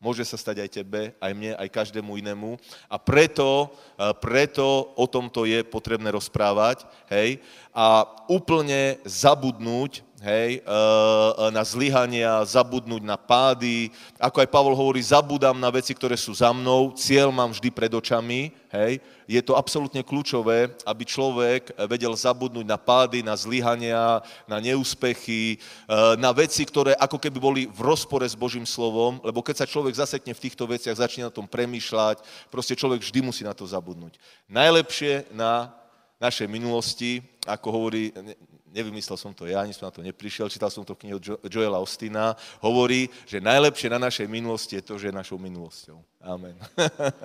Môže sa stať aj tebe, aj mne, aj každému inému. A preto, e, preto o tomto je potrebné rozprávať, hej, a úplne zabudnúť hej, e, e, na zlyhania, zabudnúť na pády. Ako aj Pavol hovorí, zabudám na veci, ktoré sú za mnou, cieľ mám vždy pred očami, hej. Je to absolútne kľúčové, aby človek vedel zabudnúť na pády, na zlyhania, na neúspechy, e, na veci, ktoré ako keby boli v rozpore s Božím slovom, lebo keď sa človek zasekne v týchto veciach, začne na tom premýšľať, proste človek vždy musí na to zabudnúť. Najlepšie na našej minulosti, ako hovorí, nevymyslel som to ja, ani som na to neprišiel, čítal som to v knihe Joela Ostina, hovorí, že najlepšie na našej minulosti je to, že je našou minulosťou. Amen.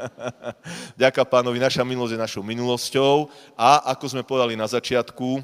<laughs> Ďaká pánovi, naša minulosť je našou minulosťou a ako sme povedali na začiatku,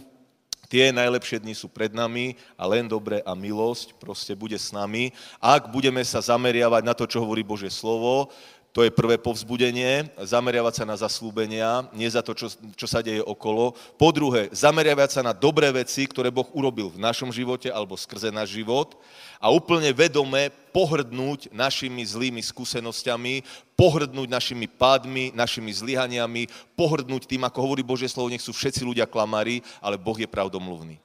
tie najlepšie dni sú pred nami a len dobre a milosť proste bude s nami. Ak budeme sa zameriavať na to, čo hovorí Božie slovo, to je prvé povzbudenie, zameriavať sa na zaslúbenia, nie za to, čo, čo sa deje okolo. Po druhé, zameriavať sa na dobré veci, ktoré Boh urobil v našom živote alebo skrze náš život a úplne vedome pohrdnúť našimi zlými skúsenosťami, pohrdnúť našimi pádmi, našimi zlyhaniami, pohrdnúť tým, ako hovorí Božie slovo, nech sú všetci ľudia klamári, ale Boh je pravdomluvný.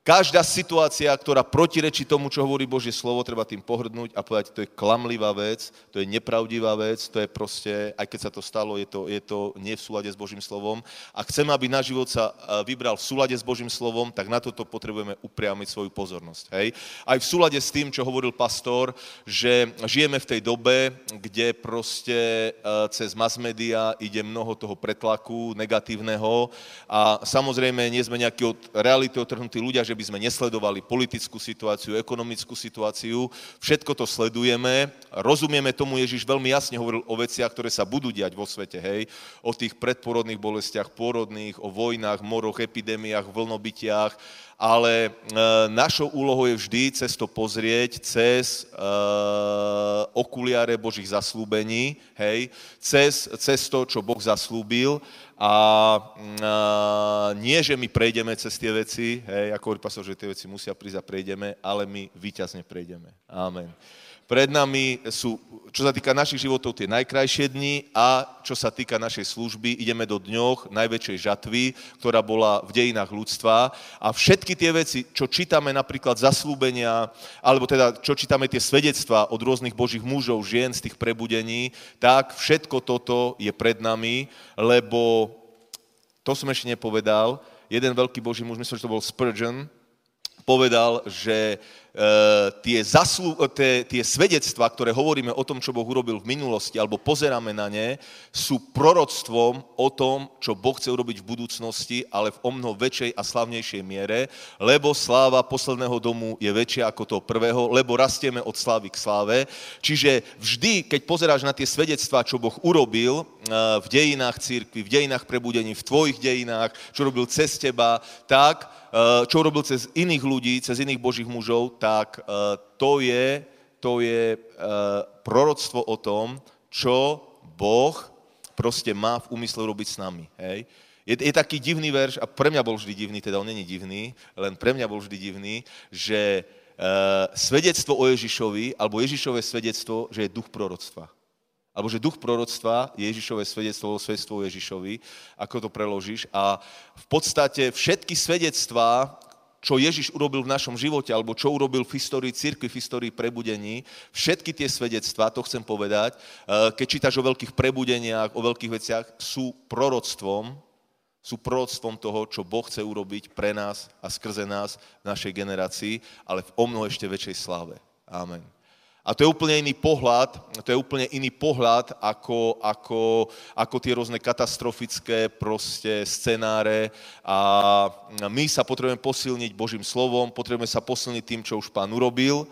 Každá situácia, ktorá protirečí tomu, čo hovorí Božie slovo, treba tým pohrdnúť a povedať, to je klamlivá vec, to je nepravdivá vec, to je proste, aj keď sa to stalo, je to, je to nie v súlade s Božím slovom. A chceme, aby náš život sa vybral v súlade s Božím slovom, tak na toto potrebujeme upriamiť svoju pozornosť. Hej? Aj v súlade s tým, čo hovoril pastor, že žijeme v tej dobe, kde proste cez mass media ide mnoho toho pretlaku negatívneho a samozrejme nie sme nejakí od reality otrhnutí ľudia, že by sme nesledovali politickú situáciu, ekonomickú situáciu. Všetko to sledujeme, rozumieme tomu, Ježiš veľmi jasne hovoril o veciach, ktoré sa budú diať vo svete, hej, o tých predporodných bolestiach, porodných, o vojnách, moroch, epidémiách, vlnobytiach ale e, našou úlohou je vždy cez to pozrieť, cez e, okuliare Božích zaslúbení, hej, cez, cez to, čo Boh zaslúbil a e, nie, že my prejdeme cez tie veci, hej, ako hovorí pastor, že tie veci musia prísť a prejdeme, ale my výťazne prejdeme. Amen. Pred nami sú, čo sa týka našich životov, tie najkrajšie dni a čo sa týka našej služby, ideme do dňoch najväčšej žatvy, ktorá bola v dejinách ľudstva. A všetky tie veci, čo čítame napríklad zaslúbenia, alebo teda čo čítame tie svedectvá od rôznych božích mužov, žien z tých prebudení, tak všetko toto je pred nami, lebo to som ešte nepovedal, jeden veľký boží muž, myslím, že to bol Spurgeon, povedal, že tie, zaslu, eh, tie, tie svedectvá, ktoré hovoríme o tom, čo Boh urobil v minulosti, alebo pozeráme na ne, sú proroctvom o tom, čo Boh chce urobiť v budúcnosti, ale v o mnoho väčšej a slavnejšej miere, lebo sláva posledného domu je väčšia ako toho prvého, lebo rastieme od slávy k sláve. Čiže vždy, keď pozeráš na tie svedectvá, čo Boh urobil eh, v dejinách církvy, v dejinách prebudení, v tvojich dejinách, čo robil cez teba, tak čo urobil cez iných ľudí, cez iných božích mužov, tak eh, to je, to je eh, proroctvo o tom, čo Boh proste má v úmysle robiť s nami. Hej? Je, je taký divný verš, a pre mňa bol vždy divný, teda on není divný, len pre mňa bol vždy divný, že uh, svedectvo o Ježišovi, alebo Ježišové svedectvo, že je duch proroctva. Alebo že duch proroctva je Ježišové svedectvo, svedectvo Ježišovi, ako to preložíš. A v podstate všetky svedectvá, čo Ježiš urobil v našom živote, alebo čo urobil v histórii cirkvi, v histórii prebudení, všetky tie svedectvá, to chcem povedať, eh, keď čítaš o veľkých prebudeniach, o veľkých veciach, sú proroctvom, sú proroctvom toho, čo Boh chce urobiť pre nás a skrze nás v našej generácii, ale v o mnoho ešte väčšej sláve. Amen. A to je úplne iný pohľad, to je úplne iný pohľad ako, ako, ako tie rôzne katastrofické proste scenáre a my sa potrebujeme posilniť Božím slovom, potrebujeme sa posilniť tým, čo už pán urobil.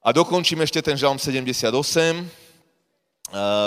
A dokončím ešte ten žalm 78,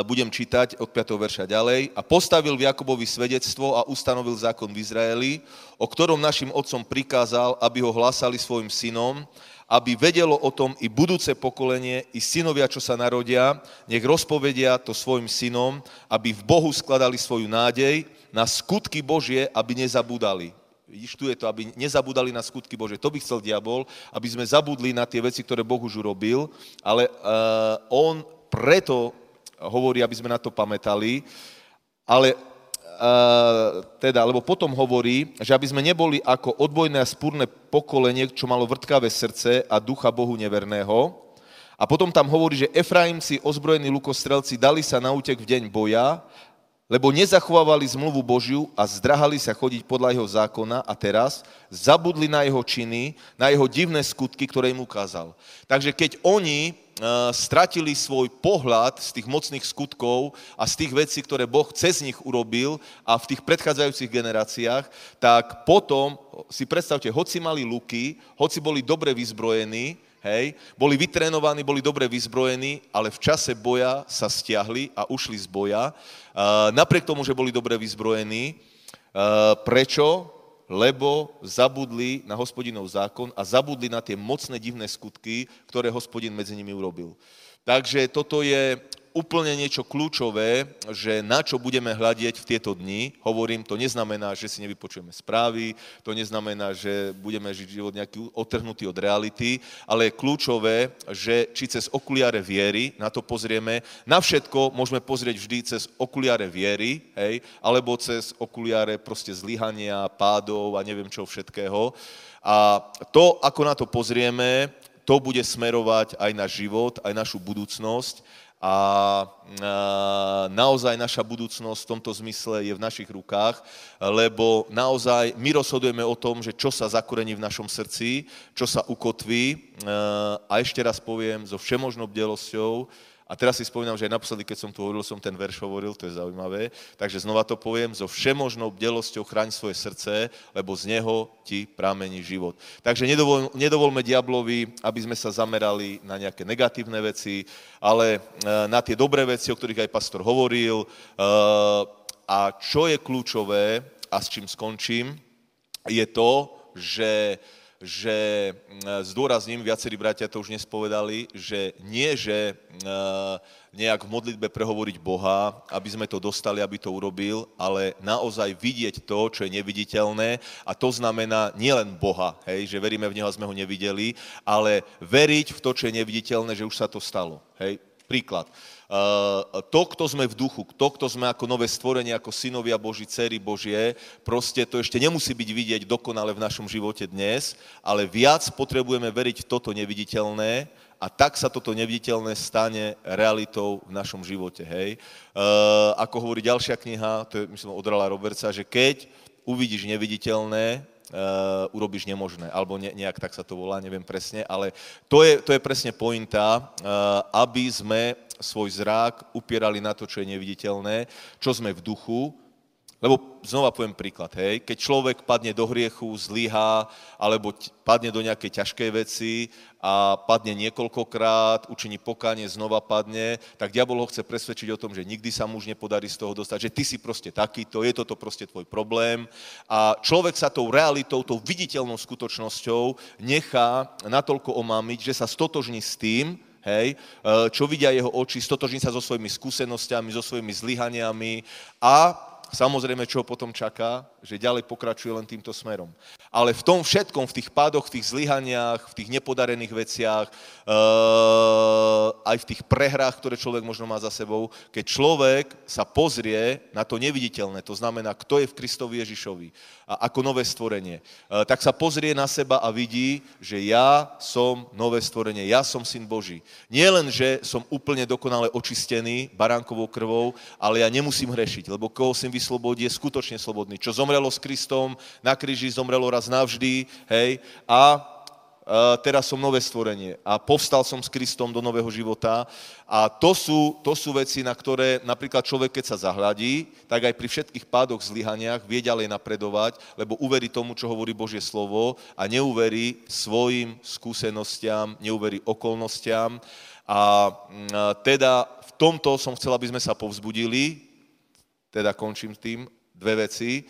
budem čítať od 5. verša ďalej. A postavil v Jakobovi svedectvo a ustanovil zákon v Izraeli, o ktorom našim otcom prikázal, aby ho hlásali svojim synom, aby vedelo o tom i budúce pokolenie, i synovia, čo sa narodia, nech rozpovedia to svojim synom, aby v Bohu skladali svoju nádej na skutky Božie, aby nezabudali. Vidíš, tu je to, aby nezabudali na skutky Bože. To by chcel diabol, aby sme zabudli na tie veci, ktoré Boh už urobil, ale uh, on preto hovorí, aby sme na to pamätali, ale teda, lebo potom hovorí, že aby sme neboli ako odbojné a spúrne pokolenie, čo malo vrtkavé srdce a ducha Bohu neverného. A potom tam hovorí, že Efraimci, ozbrojení lukostrelci, dali sa na útek v deň boja, lebo nezachovávali zmluvu Božiu a zdrahali sa chodiť podľa jeho zákona a teraz zabudli na jeho činy, na jeho divné skutky, ktoré im ukázal. Takže keď oni stratili svoj pohľad z tých mocných skutkov a z tých vecí, ktoré Boh cez nich urobil a v tých predchádzajúcich generáciách, tak potom si predstavte, hoci mali luky, hoci boli dobre vyzbrojení, hej, boli vytrénovaní, boli dobre vyzbrojení, ale v čase boja sa stiahli a ušli z boja. Napriek tomu, že boli dobre vyzbrojení, prečo? Lebo zabudli na hospodinov zákon a zabudli na tie mocné divné skutky, ktoré hospodin medzi nimi urobil. Takže toto je úplne niečo kľúčové, že na čo budeme hľadieť v tieto dni. Hovorím, to neznamená, že si nevypočujeme správy, to neznamená, že budeme žiť život nejaký otrhnutý od reality, ale je kľúčové, že či cez okuliare viery na to pozrieme, na všetko môžeme pozrieť vždy cez okuliare viery, hej, alebo cez okuliare proste zlyhania, pádov a neviem čo všetkého. A to, ako na to pozrieme, to bude smerovať aj náš život, aj našu budúcnosť a naozaj naša budúcnosť v tomto zmysle je v našich rukách, lebo naozaj my rozhodujeme o tom, že čo sa zakorení v našom srdci, čo sa ukotví. A ešte raz poviem, so všemožnou bdelosťou, a teraz si spomínam, že aj naposledy, keď som tu hovoril, som ten verš hovoril, to je zaujímavé. Takže znova to poviem, so všemožnou bdelosťou chráň svoje srdce, lebo z neho ti prámení život. Takže nedovol, nedovolme diablovi, aby sme sa zamerali na nejaké negatívne veci, ale e, na tie dobré veci, o ktorých aj pastor hovoril. E, a čo je kľúčové, a s čím skončím, je to, že že mm, zdôrazním, viacerí bratia to už nespovedali, že nie, že nejak v modlitbe prehovoriť Boha, aby sme to dostali, aby to urobil, ale naozaj vidieť to, čo je neviditeľné a to znamená nielen Boha, hej, že veríme v Neho a sme ho nevideli, ale veriť v to, čo je neviditeľné, že už sa to stalo. Hej. Príklad. Uh, to, kto sme v duchu, to, kto sme ako nové stvorenie, ako synovia Boží, dcery Božie, proste to ešte nemusí byť vidieť dokonale v našom živote dnes, ale viac potrebujeme veriť v toto neviditeľné a tak sa toto neviditeľné stane realitou v našom živote. Hej. Uh, ako hovorí ďalšia kniha, to je myslím od Rala Robertsa, že keď uvidíš neviditeľné, urobíš nemožné, alebo ne, nejak tak sa to volá, neviem presne, ale to je, to je presne pointa, uh, aby sme svoj zrák upierali na to, čo je neviditeľné, čo sme v duchu, lebo znova poviem príklad, hej, keď človek padne do hriechu, zlyhá, alebo padne do nejakej ťažkej veci a padne niekoľkokrát, učiní pokánie, znova padne, tak diabol ho chce presvedčiť o tom, že nikdy sa mu už nepodarí z toho dostať, že ty si proste takýto, je toto proste tvoj problém. A človek sa tou realitou, tou viditeľnou skutočnosťou nechá natoľko omámiť, že sa stotožní s tým, hej, čo vidia jeho oči, stotožní sa so svojimi skúsenosťami, so svojimi zlyhaniami a samozrejme, čo potom čaká, že ďalej pokračuje len týmto smerom. Ale v tom všetkom, v tých pádoch, v tých zlyhaniach, v tých nepodarených veciach, uh, aj v tých prehrách, ktoré človek možno má za sebou, keď človek sa pozrie na to neviditeľné, to znamená, kto je v Kristovi Ježišovi a ako nové stvorenie, uh, tak sa pozrie na seba a vidí, že ja som nové stvorenie, ja som syn Boží. Nie len, že som úplne dokonale očistený baránkovou krvou, ale ja nemusím hrešiť, lebo koho si vyslobodí, je skutočne slobodný. Čo zomrelo s Kristom, na kríži zomrelo raz navždy, hej, a teraz som nové stvorenie a povstal som s Kristom do nového života. A to sú, to sú veci, na ktoré napríklad človek, keď sa zahľadí, tak aj pri všetkých pádoch, zlyhaniach vie ďalej napredovať, lebo uverí tomu, čo hovorí Božie slovo a neuverí svojim skúsenostiam, neuverí okolnostiam. A teda v tomto som chcel, aby sme sa povzbudili, teda končím tým, dve veci.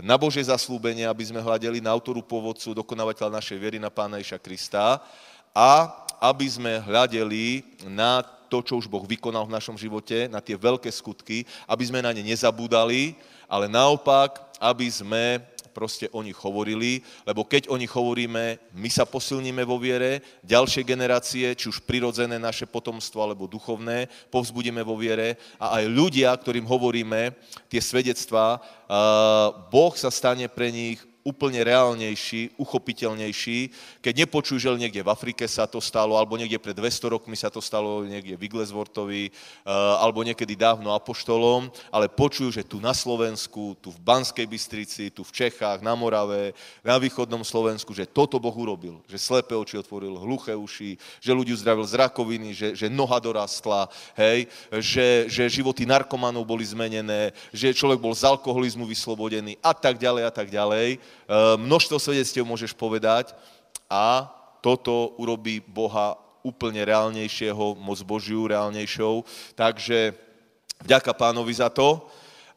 Na Božie zaslúbenie, aby sme hľadeli na autoru pôvodcu, dokonávateľa našej viery na Pána Iša Krista a aby sme hľadeli na to, čo už Boh vykonal v našom živote, na tie veľké skutky, aby sme na ne nezabúdali, ale naopak, aby sme proste o nich hovorili, lebo keď o nich hovoríme, my sa posilníme vo viere, ďalšie generácie, či už prirodzené naše potomstvo alebo duchovné, povzbudíme vo viere a aj ľudia, ktorým hovoríme tie svedectvá, Boh sa stane pre nich úplne reálnejší, uchopiteľnejší. Keď nepočujú, že niekde v Afrike sa to stalo, alebo niekde pred 200 rokmi sa to stalo, niekde v Igleswortovi, eh, alebo niekedy dávno apoštolom, ale počujú, že tu na Slovensku, tu v Banskej Bystrici, tu v Čechách, na Morave, na východnom Slovensku, že toto Boh urobil, že slepé oči otvoril, hluché uši, že ľudí uzdravil z rakoviny, že, že noha dorastla, hej, že, že životy narkomanov boli zmenené, že človek bol z alkoholizmu vyslobodený a tak ďalej a tak ďalej množstvo svedectiev môžeš povedať a toto urobí Boha úplne reálnejšieho, moc Božiu reálnejšou. Takže vďaka pánovi za to.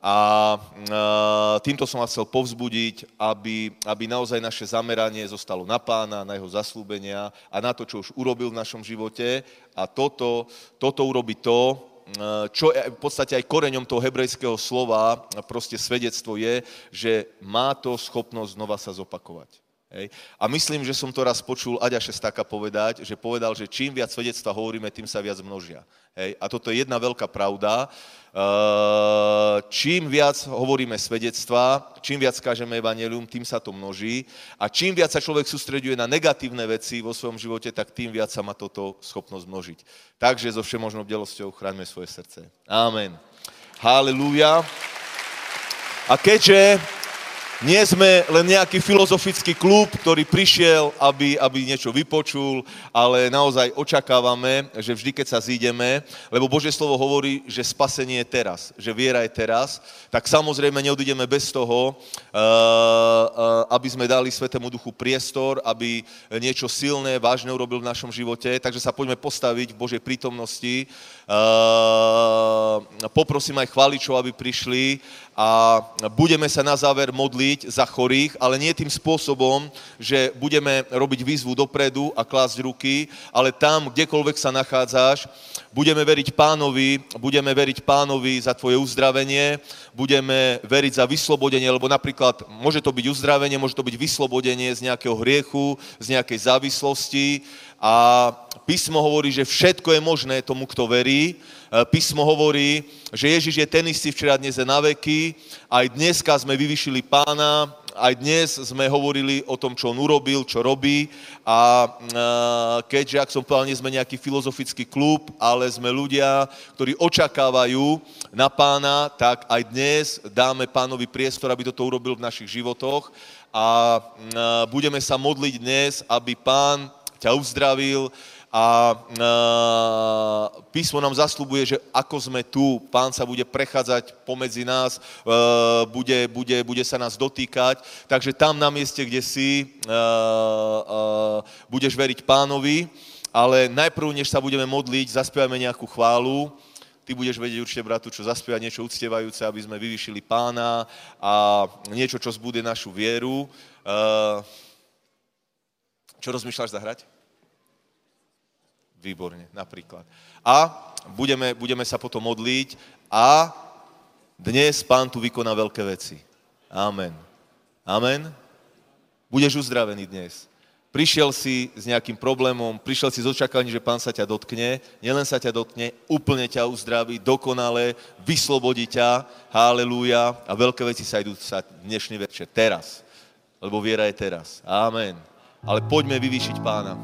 A eh, týmto som vás chcel povzbudiť, aby, aby naozaj naše zameranie zostalo na pána, na jeho zaslúbenia a na to, čo už urobil v našom živote. A toto, toto urobí to, čo je v podstate aj koreňom toho hebrejského slova, proste svedectvo je, že má to schopnosť znova sa zopakovať. Hej. A myslím, že som to raz počul Aďa Šestáka povedať, že povedal, že čím viac svedectva hovoríme, tým sa viac množia. Hej. A toto je jedna veľká pravda. Eh, čím viac hovoríme svedectva, čím viac kážeme evanelium, tým sa to množí. A čím viac sa človek sústreďuje na negatívne veci vo svojom živote, tak tým viac sa má toto schopnosť množiť. Takže so všemožnou bdelosťou chráňme svoje srdce. Amen. Halelúja. A keďže nie sme len nejaký filozofický klub, ktorý prišiel, aby, aby niečo vypočul, ale naozaj očakávame, že vždy, keď sa zídeme, lebo Božie slovo hovorí, že spasenie je teraz, že viera je teraz, tak samozrejme neodídeme bez toho, eh, eh, aby sme dali Svetému Duchu priestor, aby niečo silné, vážne urobil v našom živote. Takže sa poďme postaviť v Božej prítomnosti. Eh, poprosím aj chváličov, aby prišli a budeme sa na záver modliť za chorých, ale nie tým spôsobom, že budeme robiť výzvu dopredu a klásť ruky, ale tam, kdekoľvek sa nachádzaš, budeme veriť pánovi, budeme veriť pánovi za tvoje uzdravenie, budeme veriť za vyslobodenie, lebo napríklad môže to byť uzdravenie, môže to byť vyslobodenie z nejakého hriechu, z nejakej závislosti a písmo hovorí, že všetko je možné tomu, kto verí. E, písmo hovorí, že Ježiš je ten istý včera, dnes a na veky. Aj dneska sme vyvyšili pána, aj dnes sme hovorili o tom, čo on urobil, čo robí. A e, keďže, ak som povedal, nie sme nejaký filozofický klub, ale sme ľudia, ktorí očakávajú na pána, tak aj dnes dáme pánovi priestor, aby toto urobil v našich životoch. A e, budeme sa modliť dnes, aby pán ťa uzdravil, a písmo nám zaslúbuje, že ako sme tu, pán sa bude prechádzať pomedzi nás, e, bude, bude, bude sa nás dotýkať. Takže tam na mieste, kde si, e, e, budeš veriť pánovi, ale najprv, než sa budeme modliť, zaspievame nejakú chválu. Ty budeš vedieť určite, bratu, čo zaspievať, niečo uctievajúce, aby sme vyvyšili pána a niečo, čo zbude našu vieru. Čo rozmýšľaš zahrať? Výborne, napríklad. A budeme, budeme sa potom modliť a dnes Pán tu vykoná veľké veci. Amen. Amen. Budeš uzdravený dnes. Prišiel si s nejakým problémom, prišiel si z očakávaním, že Pán sa ťa dotkne, nielen sa ťa dotkne, úplne ťa uzdraví, dokonale, vyslobodí ťa, halleluja, a veľké veci sa idú sa dnešný večer, teraz, lebo viera je teraz. Amen. Ale poďme vyvýšiť Pána.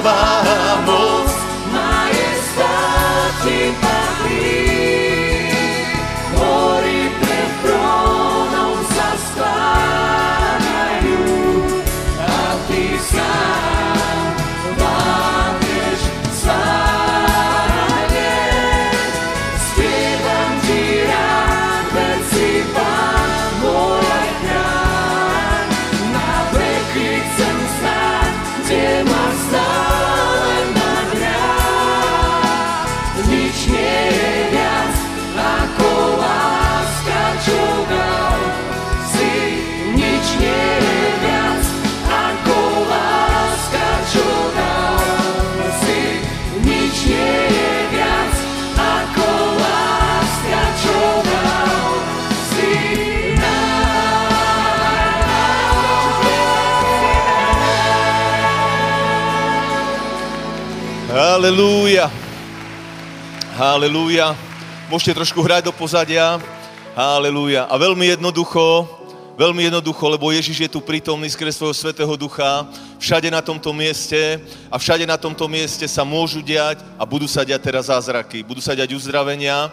Sláva Halelúja. Môžete trošku hrať do pozadia. Halelúja. A veľmi jednoducho, veľmi jednoducho, lebo Ježiš je tu prítomný skrze svojho svetého ducha, všade na tomto mieste a všade na tomto mieste sa môžu diať a budú sa diať teraz zázraky, budú sa diať uzdravenia.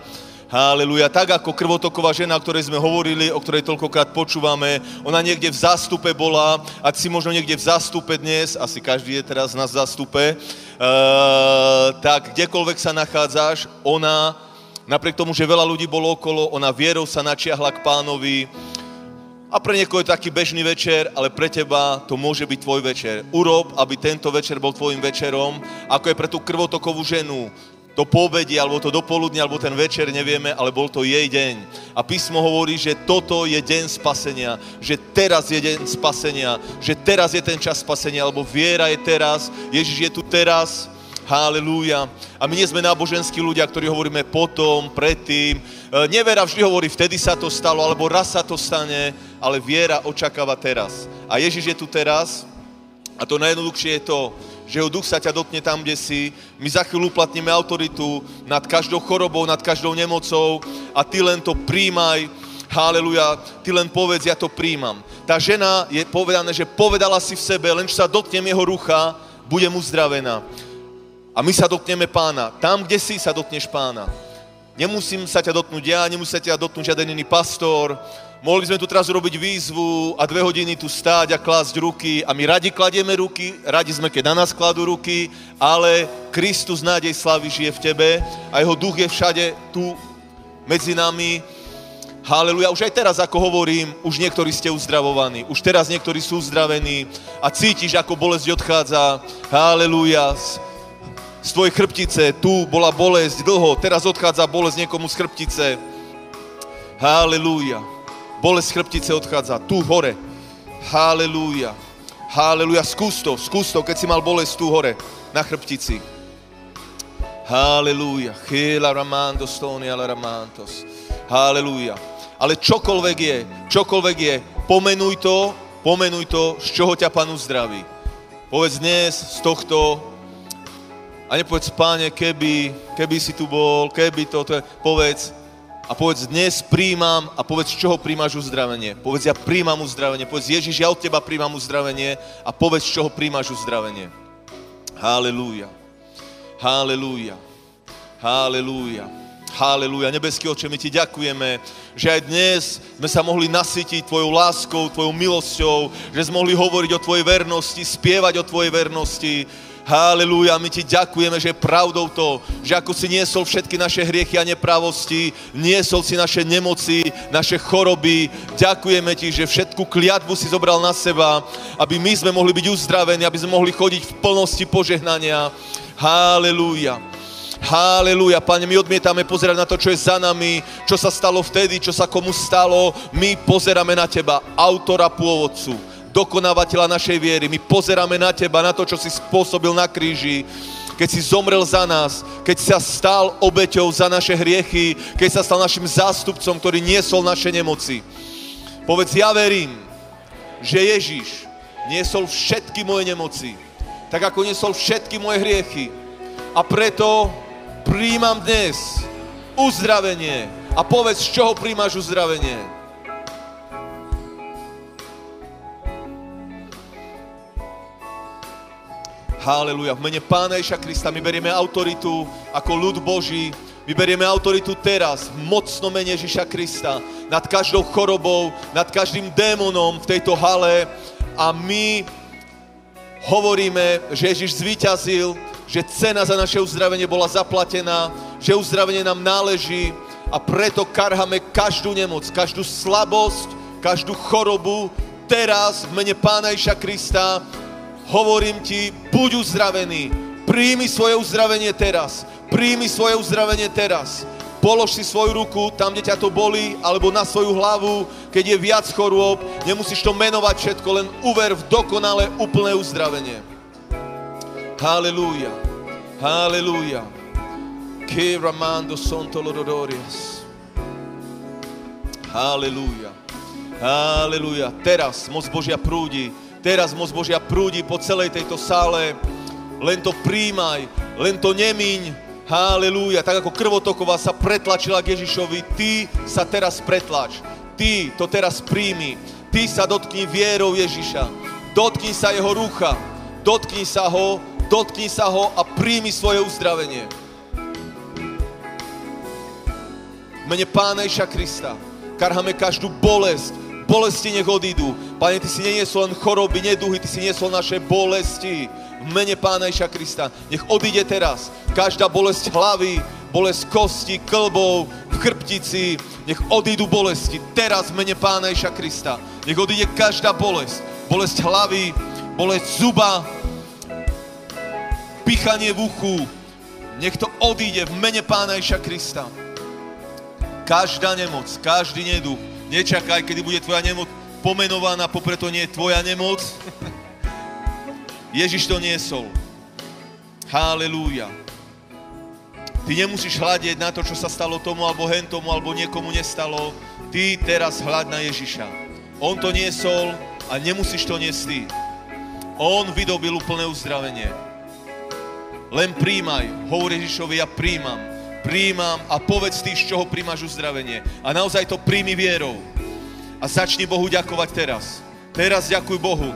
Haleluja. Tak ako krvotoková žena, o ktorej sme hovorili, o ktorej toľkokrát počúvame, ona niekde v zástupe bola, ak si možno niekde v zástupe dnes, asi každý je teraz na zástupe, uh, tak kdekoľvek sa nachádzaš, ona, napriek tomu, že veľa ľudí bolo okolo, ona vierou sa načiahla k pánovi, a pre niekoho je to taký bežný večer, ale pre teba to môže byť tvoj večer. Urob, aby tento večer bol tvojim večerom, ako je pre tú krvotokovú ženu to poobedie, alebo to dopoludne, alebo ten večer, nevieme, ale bol to jej deň. A písmo hovorí, že toto je deň spasenia, že teraz je deň spasenia, že teraz je ten čas spasenia, alebo viera je teraz, Ježiš je tu teraz, Halelúja. A my nie sme náboženskí ľudia, ktorí hovoríme potom, predtým. E, Nevera vždy hovorí, vtedy sa to stalo, alebo raz sa to stane, ale viera očakáva teraz. A Ježiš je tu teraz a to najjednoduchšie je to, že jeho duch sa ťa dotkne tam, kde si. My za chvíľu uplatníme autoritu nad každou chorobou, nad každou nemocou a ty len to príjmaj. Haleluja, ty len povedz, ja to príjmam. Tá žena je povedané, že povedala si v sebe, len čo sa dotknem jeho rucha, budem uzdravená. A my sa dotkneme pána. Tam, kde si, sa dotkneš pána. Nemusím sa ťa dotknúť ja, nemusí sa ťa dotknúť žiaden iný pastor, Mohli sme tu teraz urobiť výzvu a dve hodiny tu stáť a klásť ruky a my radi kladieme ruky, radi sme, keď na nás kladú ruky, ale Kristus nádej slavy žije v tebe a jeho duch je všade tu medzi nami. Haleluja, už aj teraz, ako hovorím, už niektorí ste uzdravovaní, už teraz niektorí sú uzdravení a cítiš, ako bolesť odchádza. Haleluja, z tvojej chrbtice, tu bola bolesť dlho, teraz odchádza bolesť niekomu z chrbtice. Haleluja. Bolesť chrbtice odchádza tu hore. Halelúja. Halelúja. Skús to, skús to, keď si mal bolesť tu hore, na chrbtici. Halelúja. Chila ramando stoni ala ramantos. Halelúja. Ale čokoľvek je, čokoľvek je, pomenuj to, pomenuj to, z čoho ťa Pán uzdraví. Povedz dnes z tohto, a nepovedz, páne, keby, keby si tu bol, keby to, to povedz, a povedz, dnes príjmam a povedz, z čoho príjmaš uzdravenie. Povedz, ja príjmam uzdravenie. Povedz, Ježiš, ja od teba príjmam uzdravenie a povedz, z čoho príjmaš uzdravenie. Halelúja. Halelúja. Halelúja. Halelúja. Nebeský oče, my ti ďakujeme, že aj dnes sme sa mohli nasytiť tvojou láskou, tvojou milosťou, že sme mohli hovoriť o tvojej vernosti, spievať o tvojej vernosti, Halelúja, my ti ďakujeme, že je pravdou to, že ako si niesol všetky naše hriechy a nepravosti, niesol si naše nemoci, naše choroby. Ďakujeme ti, že všetku kliatbu si zobral na seba, aby my sme mohli byť uzdravení, aby sme mohli chodiť v plnosti požehnania. Halelúja. Halelúja, Pane, my odmietame pozerať na to, čo je za nami, čo sa stalo vtedy, čo sa komu stalo. My pozeráme na Teba, autora pôvodcu, dokonávateľa našej viery. My pozeráme na Teba, na to, čo si spôsobil na kríži, keď si zomrel za nás, keď sa stal obeťou za naše hriechy, keď sa stal našim zástupcom, ktorý niesol naše nemoci. Povedz, ja verím, že Ježiš niesol všetky moje nemoci, tak ako niesol všetky moje hriechy. A preto príjmam dnes uzdravenie. A povedz, z čoho príjmaš uzdravenie. Haleluja. V mene Pána Ježa Krista my berieme autoritu ako ľud Boží. My berieme autoritu teraz, mocno mene Ježiša Krista, nad každou chorobou, nad každým démonom v tejto hale a my hovoríme, že Ježiš zvíťazil, že cena za naše uzdravenie bola zaplatená, že uzdravenie nám náleží a preto karhame každú nemoc, každú slabosť, každú chorobu teraz v mene Pána Ježa Krista hovorím ti, buď uzdravený, príjmi svoje uzdravenie teraz, príjmi svoje uzdravenie teraz. Polož si svoju ruku tam, kde ťa to bolí, alebo na svoju hlavu, keď je viac chorôb. Nemusíš to menovať všetko, len uver v dokonale úplné uzdravenie. Halelúja. Halelúja. Ke ramando sonto lorodorias. Halelúja. Halelúja. Teraz moc Božia prúdi. Teraz moc Božia prúdi po celej tejto sále. Len to príjmaj, len to nemiň. Halelúja. Tak ako krvotoková sa pretlačila k Ježišovi, ty sa teraz pretlač. Ty to teraz príjmi. Ty sa dotkni vierou Ježiša. Dotkni sa jeho rucha. Dotkni sa ho, dotkni sa ho a príjmi svoje uzdravenie. V mene Pána Ježa Krista karhame každú bolesť, bolesti nech odídu. Pane, Ty si neniesol len choroby, neduhy, Ty si niesol naše bolesti. V mene Pána Ježa Krista nech odíde teraz každá bolesť hlavy, bolesť kosti, klbov, v chrbtici, nech odídu bolesti. Teraz v mene Pána Ježa Krista nech odíde každá bolesť, bolesť hlavy, bolesť zuba, pichanie v uchu, nech to odíde v mene Pána Ježa Krista. Každá nemoc, každý neduch, nečakaj, kedy bude tvoja nemoc pomenovaná, popre to nie je tvoja nemoc. Ježiš to niesol. Halelúja. Ty nemusíš hľadieť na to, čo sa stalo tomu, alebo hentomu, alebo niekomu nestalo. Ty teraz hľad na Ježiša. On to niesol a nemusíš to niesť. On vydobil úplné uzdravenie. Len príjmaj. Hovor Ježišovi, ja príjmam. Príjmam a povedz ty, z čoho príjmaš uzdravenie. A naozaj to príjmi vierou. A začni Bohu ďakovať teraz. Teraz ďakuj Bohu.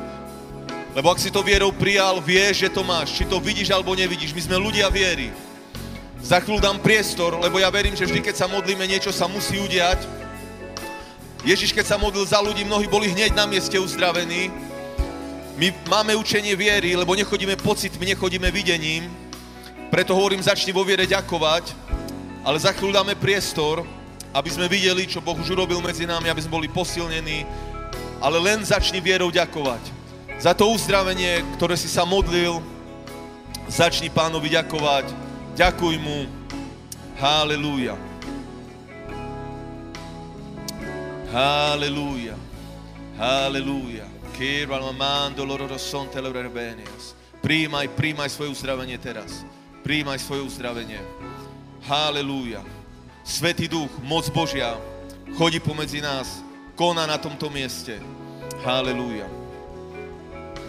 Lebo ak si to vierou prijal, vieš, že to máš. Či to vidíš alebo nevidíš. My sme ľudia viery. Za chvíľu dám priestor, lebo ja verím, že vždy, keď sa modlíme, niečo sa musí udiať. Ježiš, keď sa modlil za ľudí, mnohí boli hneď na mieste uzdravení. My máme učenie viery, lebo nechodíme pocitmi, nechodíme videním. Preto hovorím, začni vo viere ďakovať, ale za chvíľu dáme priestor, aby sme videli, čo Boh už urobil medzi nami, aby sme boli posilnení, ale len začni vierou ďakovať. Za to uzdravenie, ktoré si sa modlil, začni pánovi ďakovať, ďakuj mu, halleluja. Halleluja. Halleluja. Kero almamando loro rosonte loro rebenias. Príjmaj, príjmaj svoje uzdravenie teraz. Príjmaj svoje uzdravenie. Halleluja. Svetý duch, moc Božia, chodí pomedzi nás, koná na tomto mieste. Halleluja.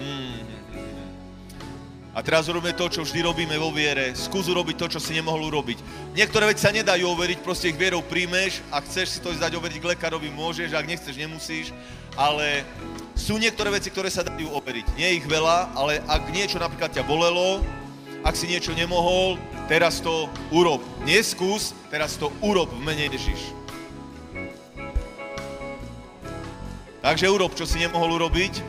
Mm. A teraz urobíme to, čo vždy robíme vo viere. Skús urobiť to, čo si nemohol urobiť. Niektoré veci sa nedajú overiť, proste ich vierou príjmeš. Ak chceš si to zdať overiť k lekárovi, môžeš, ak nechceš, nemusíš. Ale sú niektoré veci, ktoré sa dajú overiť. Nie ich veľa, ale ak niečo napríklad ťa bolelo, ak si niečo nemohol, teraz to urob. Neskús, teraz to urob v mene Ježiš. Takže urob, čo si nemohol urobiť.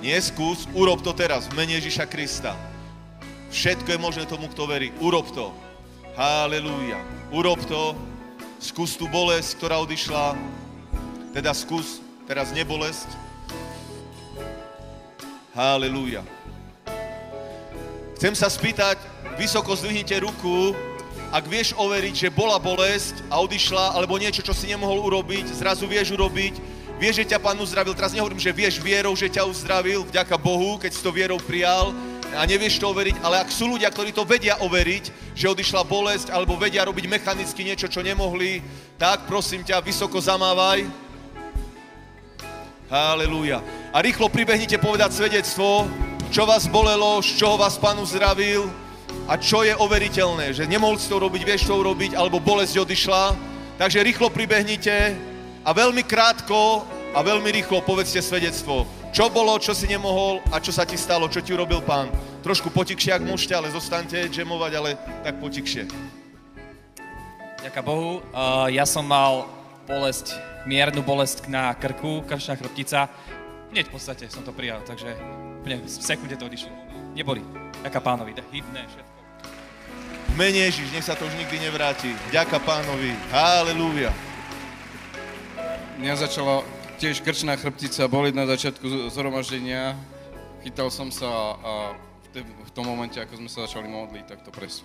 Neskús, urob to teraz v mene Ježiša Krista. Všetko je možné tomu, kto verí. Urob to. Halelúja. Urob to. Skús tú bolesť, ktorá odišla. Teda skús teraz nebolesť. Halelúja. Chcem sa spýtať, vysoko zdvihnite ruku, ak vieš overiť, že bola bolesť a odišla, alebo niečo, čo si nemohol urobiť, zrazu vieš urobiť, vieš, že ťa Pán uzdravil. Teraz nehovorím, že vieš vierou, že ťa uzdravil, vďaka Bohu, keď si to vierou prijal a nevieš to overiť, ale ak sú ľudia, ktorí to vedia overiť, že odišla bolesť, alebo vedia robiť mechanicky niečo, čo nemohli, tak prosím ťa, vysoko zamávaj. Halelúja. A rýchlo pribehnite povedať svedectvo, čo vás bolelo, z čoho vás Pán uzdravil a čo je overiteľné, že nemohol si to robiť, vieš to urobiť, alebo bolesť odišla. Takže rýchlo pribehnite a veľmi krátko a veľmi rýchlo povedzte svedectvo. Čo bolo, čo si nemohol a čo sa ti stalo, čo ti urobil pán. Trošku potikšie, ak môžete, ale zostaňte džemovať, ale tak potikšie. Ďaká Bohu. Uh, ja som mal bolesť, miernu bolesť na krku, krčná chrbtica. Hneď v podstate som to prijal, takže úplne v sekunde to odišlo. Neboli. Ďaká pánovi, hybné, všetko. Mene Ježiš, nech sa to už nikdy nevráti. Ďaká pánovi. Halelúja. Mňa začala tiež krčná chrbtica boliť na začiatku zhromaždenia. Chytal som sa a, v, tom momente, ako sme sa začali modliť, tak to presú.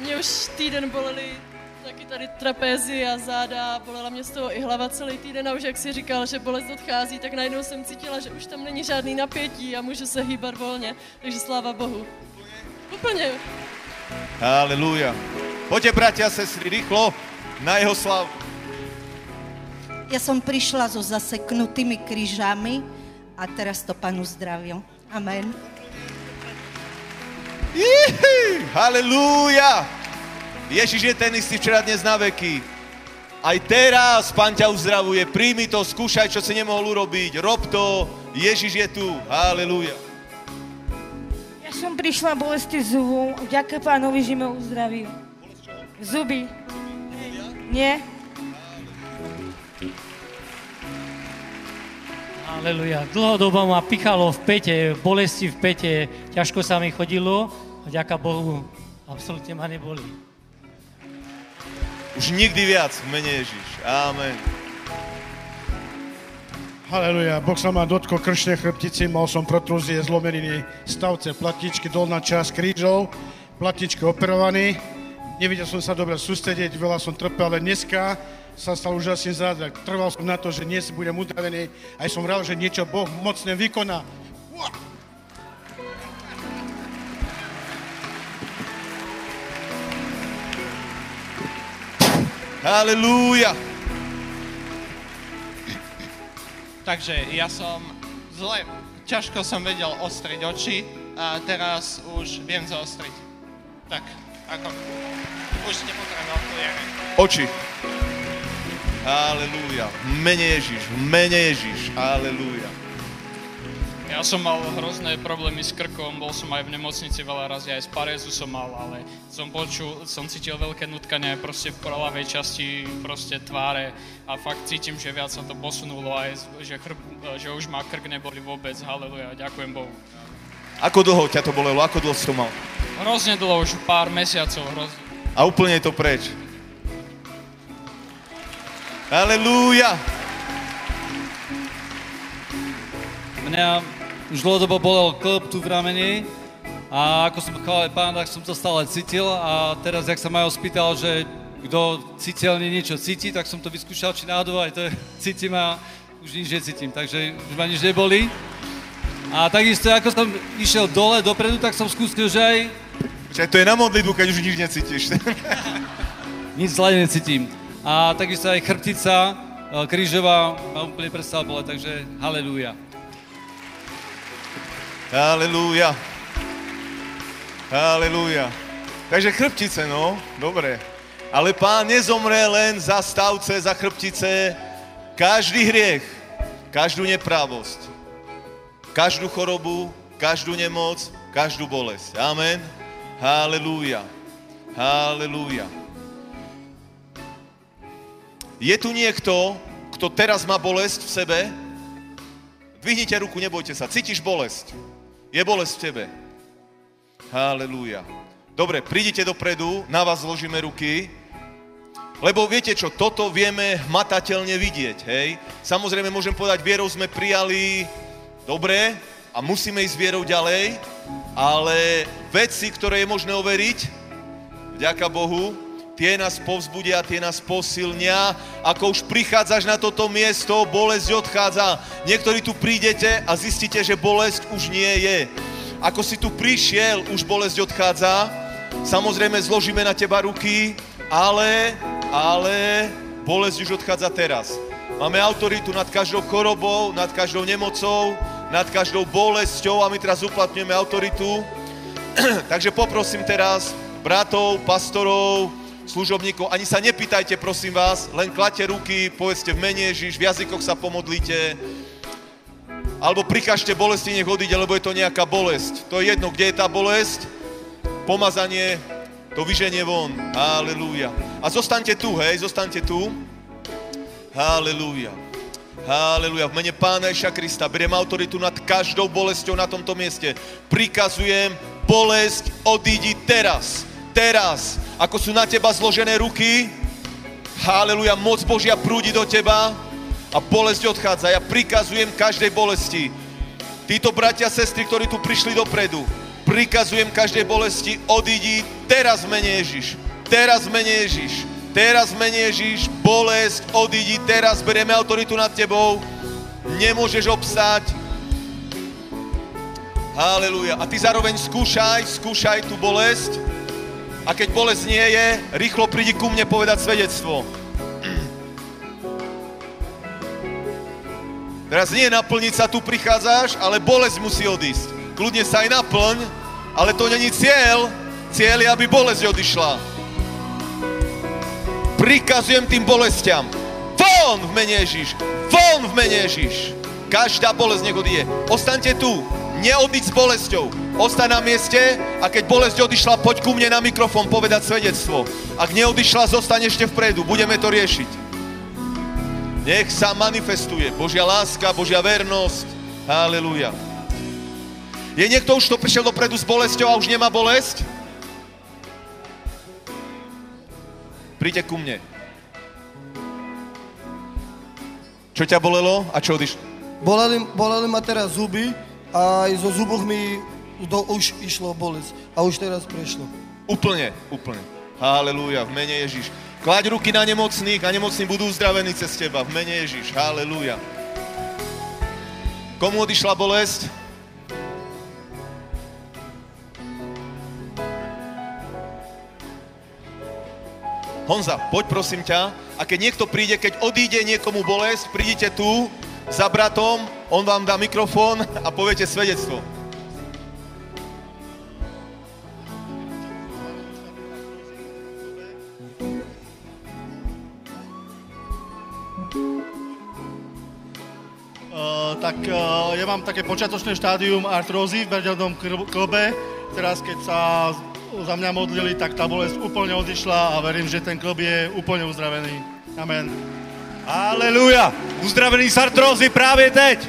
Mě už týden bolely taky tady trapézy a záda, bolela mě z toho i hlava celý týden a už jak si říkal, že bolest odchází, tak najednou jsem cítila, že už tam není žádný napětí a můžu se hýbat volně, takže sláva Bohu. Úplně. Halelúja. Poďte, bratia a sestry, rýchlo na jeho slavu. Ja som prišla so zaseknutými krížami a teraz to panu zdravím. Amen. Ihi, halelúja. Ježiš je ten istý včera, dnes na veky. Aj teraz Pán ťa uzdravuje. Príjmi to, skúšaj, čo si nemohol urobiť. Rob to. Ježiš je tu. Halelúja. Ja som prišla bolesti zubu, ďaká pánovi, že ma uzdravil. Zuby. Nie? Aleluja. Dlhodobo ma pichalo v pete, bolesti v pete, ťažko sa mi chodilo a ďaká Bohu, absolútne ma neboli. Už nikdy viac v mene Ježiš. Amen. Haleluja, Boh sa ma dotkol kršnej chrbtici, mal som protrúzie, zlomeniny, stavce, platičky, dolná časť krížov, platičky operovaný. Nevedel som sa dobre sústrediť, veľa som trpel, ale dneska sa stal úžasný zázrak. Trval som na to, že dnes budem uzdravený, aj som rád, že niečo Boh mocne vykoná. Halelúja. Takže ja som zle, ťažko som vedel ostriť oči a teraz už viem zaostriť. Tak, ako, už nepotrebujem okuliare. Oči. Halelúja. V mene Ježiš, mene Ježiš. Halelúja. Ja som mal hrozné problémy s krkom, bol som aj v nemocnici veľa razy, aj z parézu som mal, ale som počul, som cítil veľké nutkanie aj proste v pralavej časti proste tváre a fakt cítim, že viac sa to posunulo aj, že, chrb, že už ma krk neboli vôbec, haleluja, ďakujem Bohu. Ako dlho ťa to bolelo? Ako dlho si to mal? Hrozne dlho, už pár mesiacov, hrozne. A úplne je to preč. Halelúja. Mňa už dlhodobo bolel klb tu v rameni a ako som chválil pán, tak som to stále cítil a teraz, jak sa Majo spýtal, že kto citeľne niečo cíti, tak som to vyskúšal, či náhodou aj to je, <laughs> cítim a už nič necítim, takže už ma nič neboli. A takisto, ako som išiel dole, dopredu, tak som skúsil, že aj... Čiže to je na modlitbu, keď už nič necítiš. <laughs> Nič zle necítim. A takisto aj chrbtica, e, krížová ma úplne prestala boleť, takže halleluja. Halelúja. Halelúja. Takže chrbtice, no, dobre. Ale pán nezomre len za stavce, za chrbtice. Každý hriech, každú neprávosť, každú chorobu, každú nemoc, každú bolesť. Amen. Halelúja. Halelúja. Je tu niekto, kto teraz má bolesť v sebe? Dvihnite ruku, nebojte sa. Cítiš bolesť? Je bolesť v tebe. Halelúja. Dobre, prídite dopredu, na vás zložíme ruky, lebo viete čo, toto vieme hmatateľne vidieť, hej? Samozrejme, môžem povedať, vierou sme prijali dobre a musíme ísť vierou ďalej, ale veci, ktoré je možné overiť, vďaka Bohu, tie nás povzbudia, tie nás posilnia. Ako už prichádzaš na toto miesto, bolesť odchádza. Niektorí tu prídete a zistíte, že bolesť už nie je. Ako si tu prišiel, už bolesť odchádza. Samozrejme, zložíme na teba ruky, ale, ale bolesť už odchádza teraz. Máme autoritu nad každou chorobou, nad každou nemocou, nad každou bolesťou a my teraz uplatňujeme autoritu. <clears throat> Takže poprosím teraz bratov, pastorov, služobníkov. Ani sa nepýtajte, prosím vás, len kladte ruky, povedzte v mene Ježiš, v jazykoch sa pomodlíte. Alebo prikažte bolesti, nech odíde, lebo je to nejaká bolesť. To je jedno, kde je tá bolesť, pomazanie, to vyženie von. Halelúja. A zostaňte tu, hej, zostaňte tu. Halelúja. Halelúja. V mene Pána Ježa Krista beriem autoritu nad každou bolesťou na tomto mieste. Prikazujem, bolesť odídi teraz. Teraz. Ako sú na teba zložené ruky, Haleluja, moc Božia prúdi do teba a bolesť odchádza. Ja prikazujem každej bolesti. Títo bratia a sestry, ktorí tu prišli dopredu, prikazujem každej bolesti, odídi teraz mene Ježiš. Teraz mene Ježiš. Teraz mene Ježiš, bolesť, odídi teraz, berieme autoritu nad tebou. Nemôžeš obstáť. Haleluja. A ty zároveň skúšaj, skúšaj tú bolesť. A keď bolesť nie je, rýchlo prídi ku mne povedať svedectvo. Teraz nie naplniť sa tu prichádzaš, ale bolesť musí odísť. Kľudne sa aj naplň, ale to není cieľ. Cieľ je, aby bolesť odišla. Prikazujem tým bolestiam. Von v mene Ježiš. Von v mene Ježiš. Každá bolesť nech odíde. Ostaňte tu. Neodiť s bolesťou. Ostaň na mieste a keď bolesť odišla, poď ku mne na mikrofón povedať svedectvo. Ak neodišla, zostaň ešte vpredu. Budeme to riešiť. Nech sa manifestuje Božia láska, Božia vernosť. Halelúja. Je niekto už, kto prišiel dopredu s bolesťou a už nemá bolesť? Príďte ku mne. Čo ťa bolelo a čo odišlo? Boleli, boleli ma teraz zuby aj zo zuboch mi do, už išlo bolesť. A už teraz prešlo. Úplne, úplne. Halelúja, v mene Ježiš. Klaď ruky na nemocných a nemocní budú uzdravení cez teba. V mene Ježiš. Halelúja. Komu odišla bolesť? Honza, poď prosím ťa. A keď niekto príde, keď odíde niekomu bolesť, prídite tu za bratom, on vám dá mikrofón a poviete svedectvo. Uh, tak uh, ja mám také počiatočné štádium artrózy v berďovnom klbe. Teraz, keď sa za mňa modlili, tak tá bolesť úplne odišla a verím, že ten klb je úplne uzdravený. Amen. Aleluja! Uzdravený z artrózy práve teď!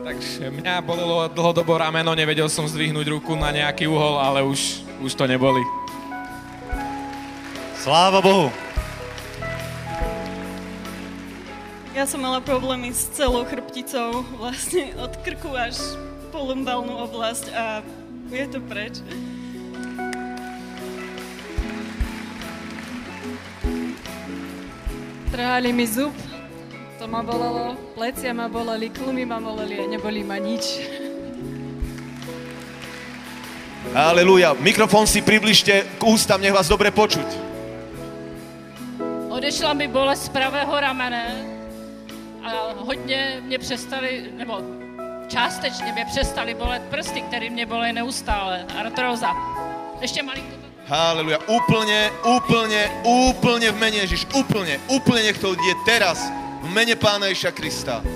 Takže mňa bolelo dlhodobo rameno, nevedel som zdvihnúť ruku na nejaký uhol, ale už, už to neboli. Sláva Bohu! Ja som mala problémy s celou chrbticou, vlastne od krku až po lumbálnu oblasť a je to preč. Trhali mi zub, to ma bolelo, plecia ma boleli, klumy ma boleli a neboli ma nič. Halelúja. Mikrofón si približte k ústam, nech vás dobre počuť. Odešla mi bolest z pravého ramene a hodně mě přestali, nebo částečně mě přestali bolet prsty, které mě bolely neustále. Artróza. Ještě malinko. Haleluja. Úplne, úplne, úplne v mene Ježiš. Úplne, úplne nech to odíde teraz. V mene Pána Ježiša Krista.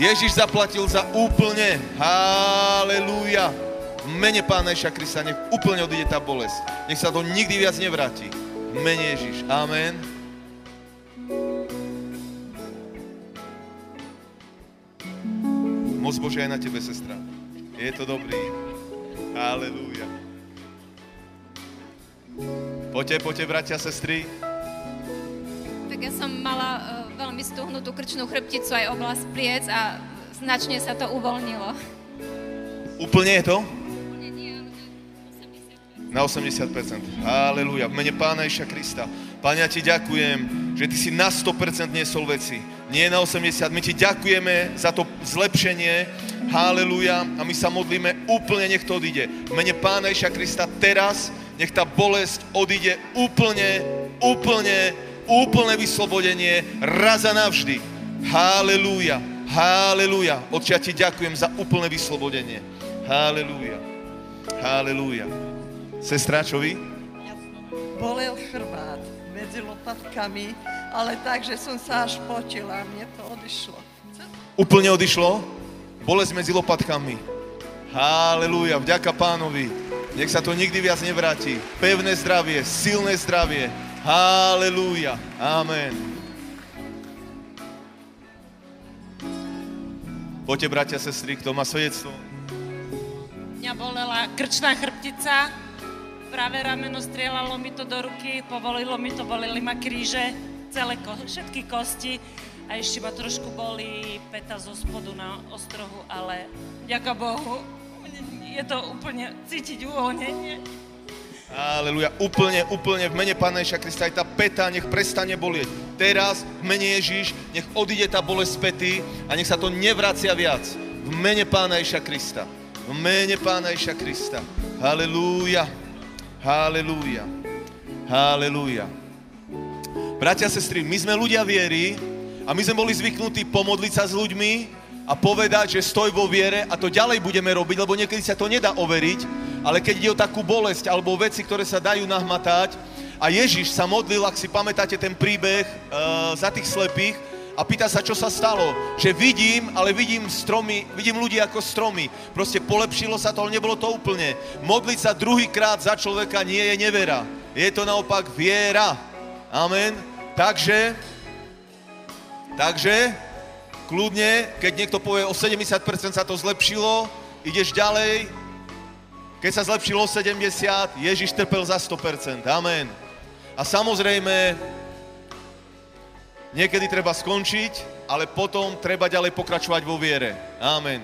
Ježiš zaplatil za úplne. Haleluja. V mene Pána Ježiša Krista nech úplne odíde tá bolesť. Nech sa to nikdy viac nevráti. V mene Ježiš. Amen. Moc Božia je na tebe, sestra. Je to dobrý. Halelúja. Poďte, poďte, bratia, sestry. Tak ja som mala uh, veľmi stuhnutú krčnú chrbticu aj oblasť pliec a značne sa to uvoľnilo. Úplne je to? Na 80%. Halelúja. V mene Pána Iša Krista. Ja ti ďakujem, že ty si na 100% niesol veci. Nie na 80. My ti ďakujeme za to zlepšenie. Halelúja. A my sa modlíme úplne, nech to odíde. V mene Pána Iša Krista teraz, nech tá bolesť odíde úplne, úplne, úplne vyslobodenie raz a navždy. Halelúja. Halelúja. Otče, ja ti ďakujem za úplné vyslobodenie. Halelúja. Halelúja. Sestra, čo vy? Bolel chrbát medzi lopatkami, ale tak, že som sa až potila a mne to odišlo. Úplne odišlo? Bolesť medzi lopatkami. Halelúja, vďaka pánovi. Nech sa to nikdy viac nevráti. Pevné zdravie, silné zdravie. Halelúja. Amen. Poďte, bratia, sestry, kto má svedectvo? Mňa bolela krčná chrbtica, práve rameno strieľalo mi to do ruky, povolilo mi to, boleli ma kríže, celé ko- všetky kosti a ešte ma trošku boli peta zo spodu na ostrohu, ale ďaká Bohu, je to úplne cítiť uvoľnenie. Aleluja. Úplne, úplne v mene Pána Ježa Krista aj tá peta nech prestane bolieť. Teraz v mene Ježíš nech odíde tá bolesť z pety a nech sa to nevracia viac. V mene Pána Ježa Krista. V mene Pána Ježa Krista. Halelúja. Halelúja. Halelúja. Bratia a sestry, my sme ľudia viery a my sme boli zvyknutí pomodliť sa s ľuďmi a povedať, že stoj vo viere a to ďalej budeme robiť, lebo niekedy sa to nedá overiť, ale keď ide o takú bolesť alebo veci, ktoré sa dajú nahmatať a Ježiš sa modlil, ak si pamätáte ten príbeh uh, za tých slepých a pýta sa, čo sa stalo. Že vidím, ale vidím stromy, vidím ľudí ako stromy. Proste polepšilo sa to, ale nebolo to úplne. Modliť sa druhýkrát za človeka nie je nevera. Je to naopak viera. Amen. Takže, takže, kľudne, keď niekto povie o 70% sa to zlepšilo, ideš ďalej, keď sa zlepšilo o 70, Ježiš trpel za 100%. Amen. A samozrejme, niekedy treba skončiť, ale potom treba ďalej pokračovať vo viere. Amen.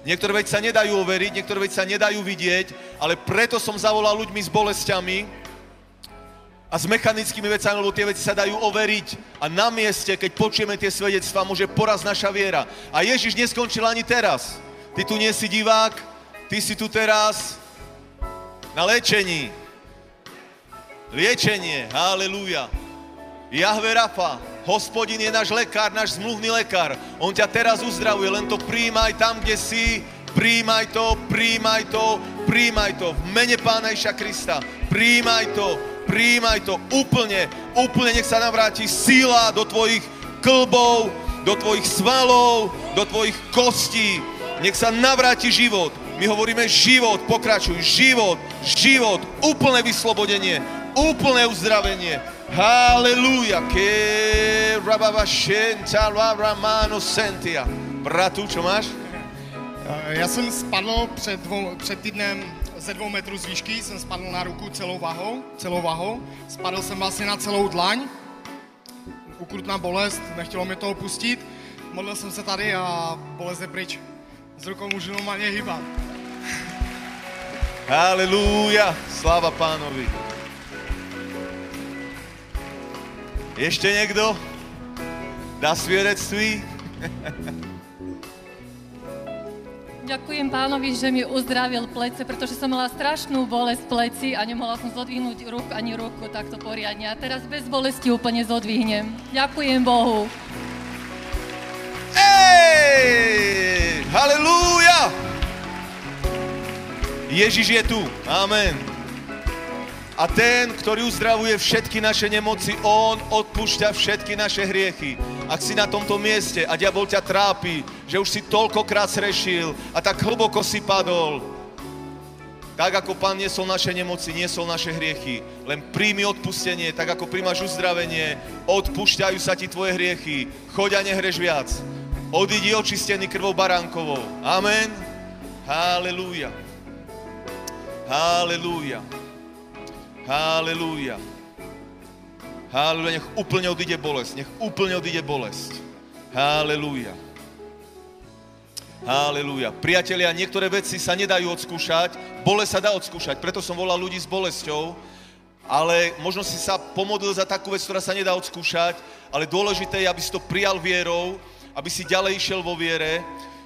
Niektoré veci sa nedajú overiť, niektoré veci sa nedajú vidieť, ale preto som zavolal ľuďmi s bolestiami a s mechanickými vecami, lebo tie veci sa dajú overiť. A na mieste, keď počujeme tie svedectvá, môže poraz naša viera. A Ježiš neskončil ani teraz. Ty tu nie si divák, ty si tu teraz na léčení. Liečenie, halleluja. Jahve Rafa, hospodin je náš lekár, náš zmluvný lekár. On ťa teraz uzdravuje, len to príjmaj tam, kde si, príjmaj to, príjmaj to, príjmaj to. V mene Pána Iša Krista, príjmaj to, príjmaj to úplne, úplne nech sa navráti síla do tvojich klbov, do tvojich svalov, do tvojich kostí. Nech sa navráti život. My hovoríme život, pokračuj, život, život, úplné vyslobodenie, úplné uzdravenie. Halelúja. Ke rababa šenta ramano sentia. Bratu, čo máš? Eh, Já jsem spadl před, dvou, před týdnem ze dvou metrů z výšky, jsem spadl na ruku celou vahou, celou vahou. Spadl jsem vlastně na celou dlaň, ukrutná bolest, nechtělo mi to opustit. Modlil jsem se tady a bolest je pryč. S rukou můžu normálně hýbat. Halelúja. Sláva pánovi. Ešte niekto? Dá svedectví? Ďakujem pánovi, že mi uzdravil plece, pretože som mala strašnú bolesť pleci a nemohla som zodvihnúť ruku ani ruku takto poriadne. A teraz bez bolesti úplne zodvihnem. Ďakujem Bohu. Ej! Halelúja! Ježiš je tu. Amen. A ten, ktorý uzdravuje všetky naše nemoci, on odpúšťa všetky naše hriechy. Ak si na tomto mieste a diabol ťa trápi, že už si toľkokrát srešil a tak hlboko si padol, tak ako Pán niesol naše nemoci, niesol naše hriechy, len príjmi odpustenie, tak ako príjmaš uzdravenie, odpúšťajú sa ti tvoje hriechy, choď a nehreš viac. Odídi očistený krvou baránkovou. Amen. Halelúja. Halelúja. Halelúja. Halelúja. Nech úplne odíde bolesť. Nech úplne odíde bolesť. Halelúja. Halelúja. Priatelia, niektoré veci sa nedajú odskúšať, bolesť sa dá odskúšať, preto som volal ľudí s bolesťou, ale možno si sa pomodlil za takú vec, ktorá sa nedá odskúšať, ale dôležité je, aby si to prijal vierou, aby si ďalej išiel vo viere.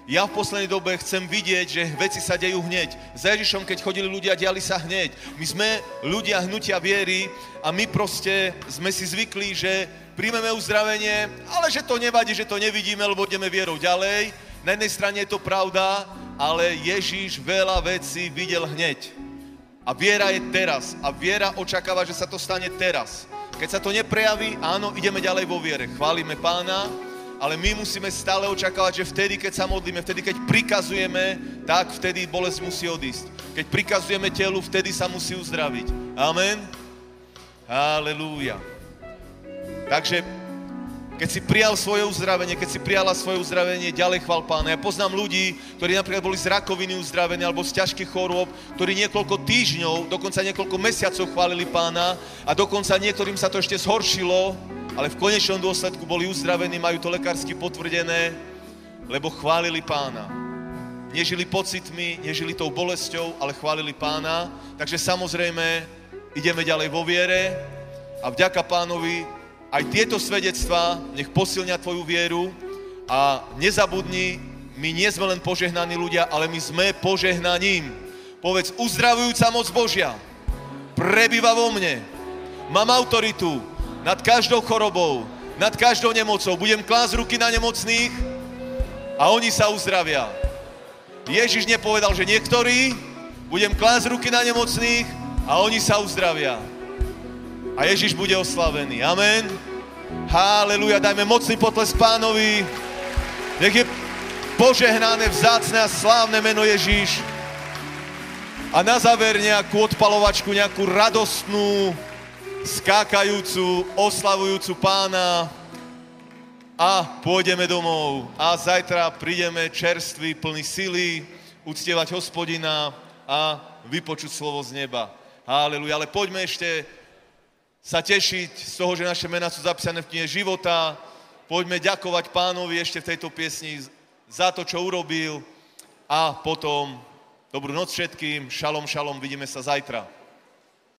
Ja v poslednej dobe chcem vidieť, že veci sa dejú hneď. Za Ježišom, keď chodili ľudia, diali sa hneď. My sme ľudia hnutia viery a my proste sme si zvykli, že príjmeme uzdravenie, ale že to nevadí, že to nevidíme, lebo ideme vierou ďalej. Na jednej strane je to pravda, ale Ježíš veľa vecí videl hneď. A viera je teraz. A viera očakáva, že sa to stane teraz. Keď sa to neprejaví, áno, ideme ďalej vo viere. Chválime pána, ale my musíme stále očakávať, že vtedy, keď sa modlíme, vtedy, keď prikazujeme, tak vtedy bolesť musí odísť. Keď prikazujeme telu, vtedy sa musí uzdraviť. Amen. Halelúja. Takže keď si prijal svoje uzdravenie, keď si prijala svoje uzdravenie, ďalej chval pána. Ja poznám ľudí, ktorí napríklad boli z rakoviny uzdravení alebo z ťažkých chorôb, ktorí niekoľko týždňov, dokonca niekoľko mesiacov chválili pána a dokonca niektorým sa to ešte zhoršilo, ale v konečnom dôsledku boli uzdravení, majú to lekársky potvrdené, lebo chválili pána. Nežili pocitmi, nežili tou bolesťou, ale chválili pána. Takže samozrejme, ideme ďalej vo viere a vďaka pánovi aj tieto svedectvá nech posilňa tvoju vieru a nezabudni, my nie sme len požehnaní ľudia, ale my sme požehnaním. Povedz, uzdravujúca moc Božia prebýva vo mne. Mám autoritu nad každou chorobou, nad každou nemocou. Budem klásť ruky na nemocných a oni sa uzdravia. Ježiš nepovedal, že niektorí, budem klásť ruky na nemocných a oni sa uzdravia. A Ježiš bude oslavený. Amen. Háleluja, dajme mocný potles pánovi. Nech je požehnané, vzácne a slávne meno Ježíš. A na záver nejakú odpalovačku, nejakú radostnú, skákajúcu, oslavujúcu pána a pôjdeme domov. A zajtra prídeme čerství, plný sily, uctievať hospodina a vypočuť slovo z neba. Háleluja. Ale poďme ešte sa tešiť z toho, že naše mená sú zapísané v knihe života. Poďme ďakovať pánovi ešte v tejto piesni za to, čo urobil. A potom dobrú noc všetkým. Šalom, šalom, vidíme sa zajtra.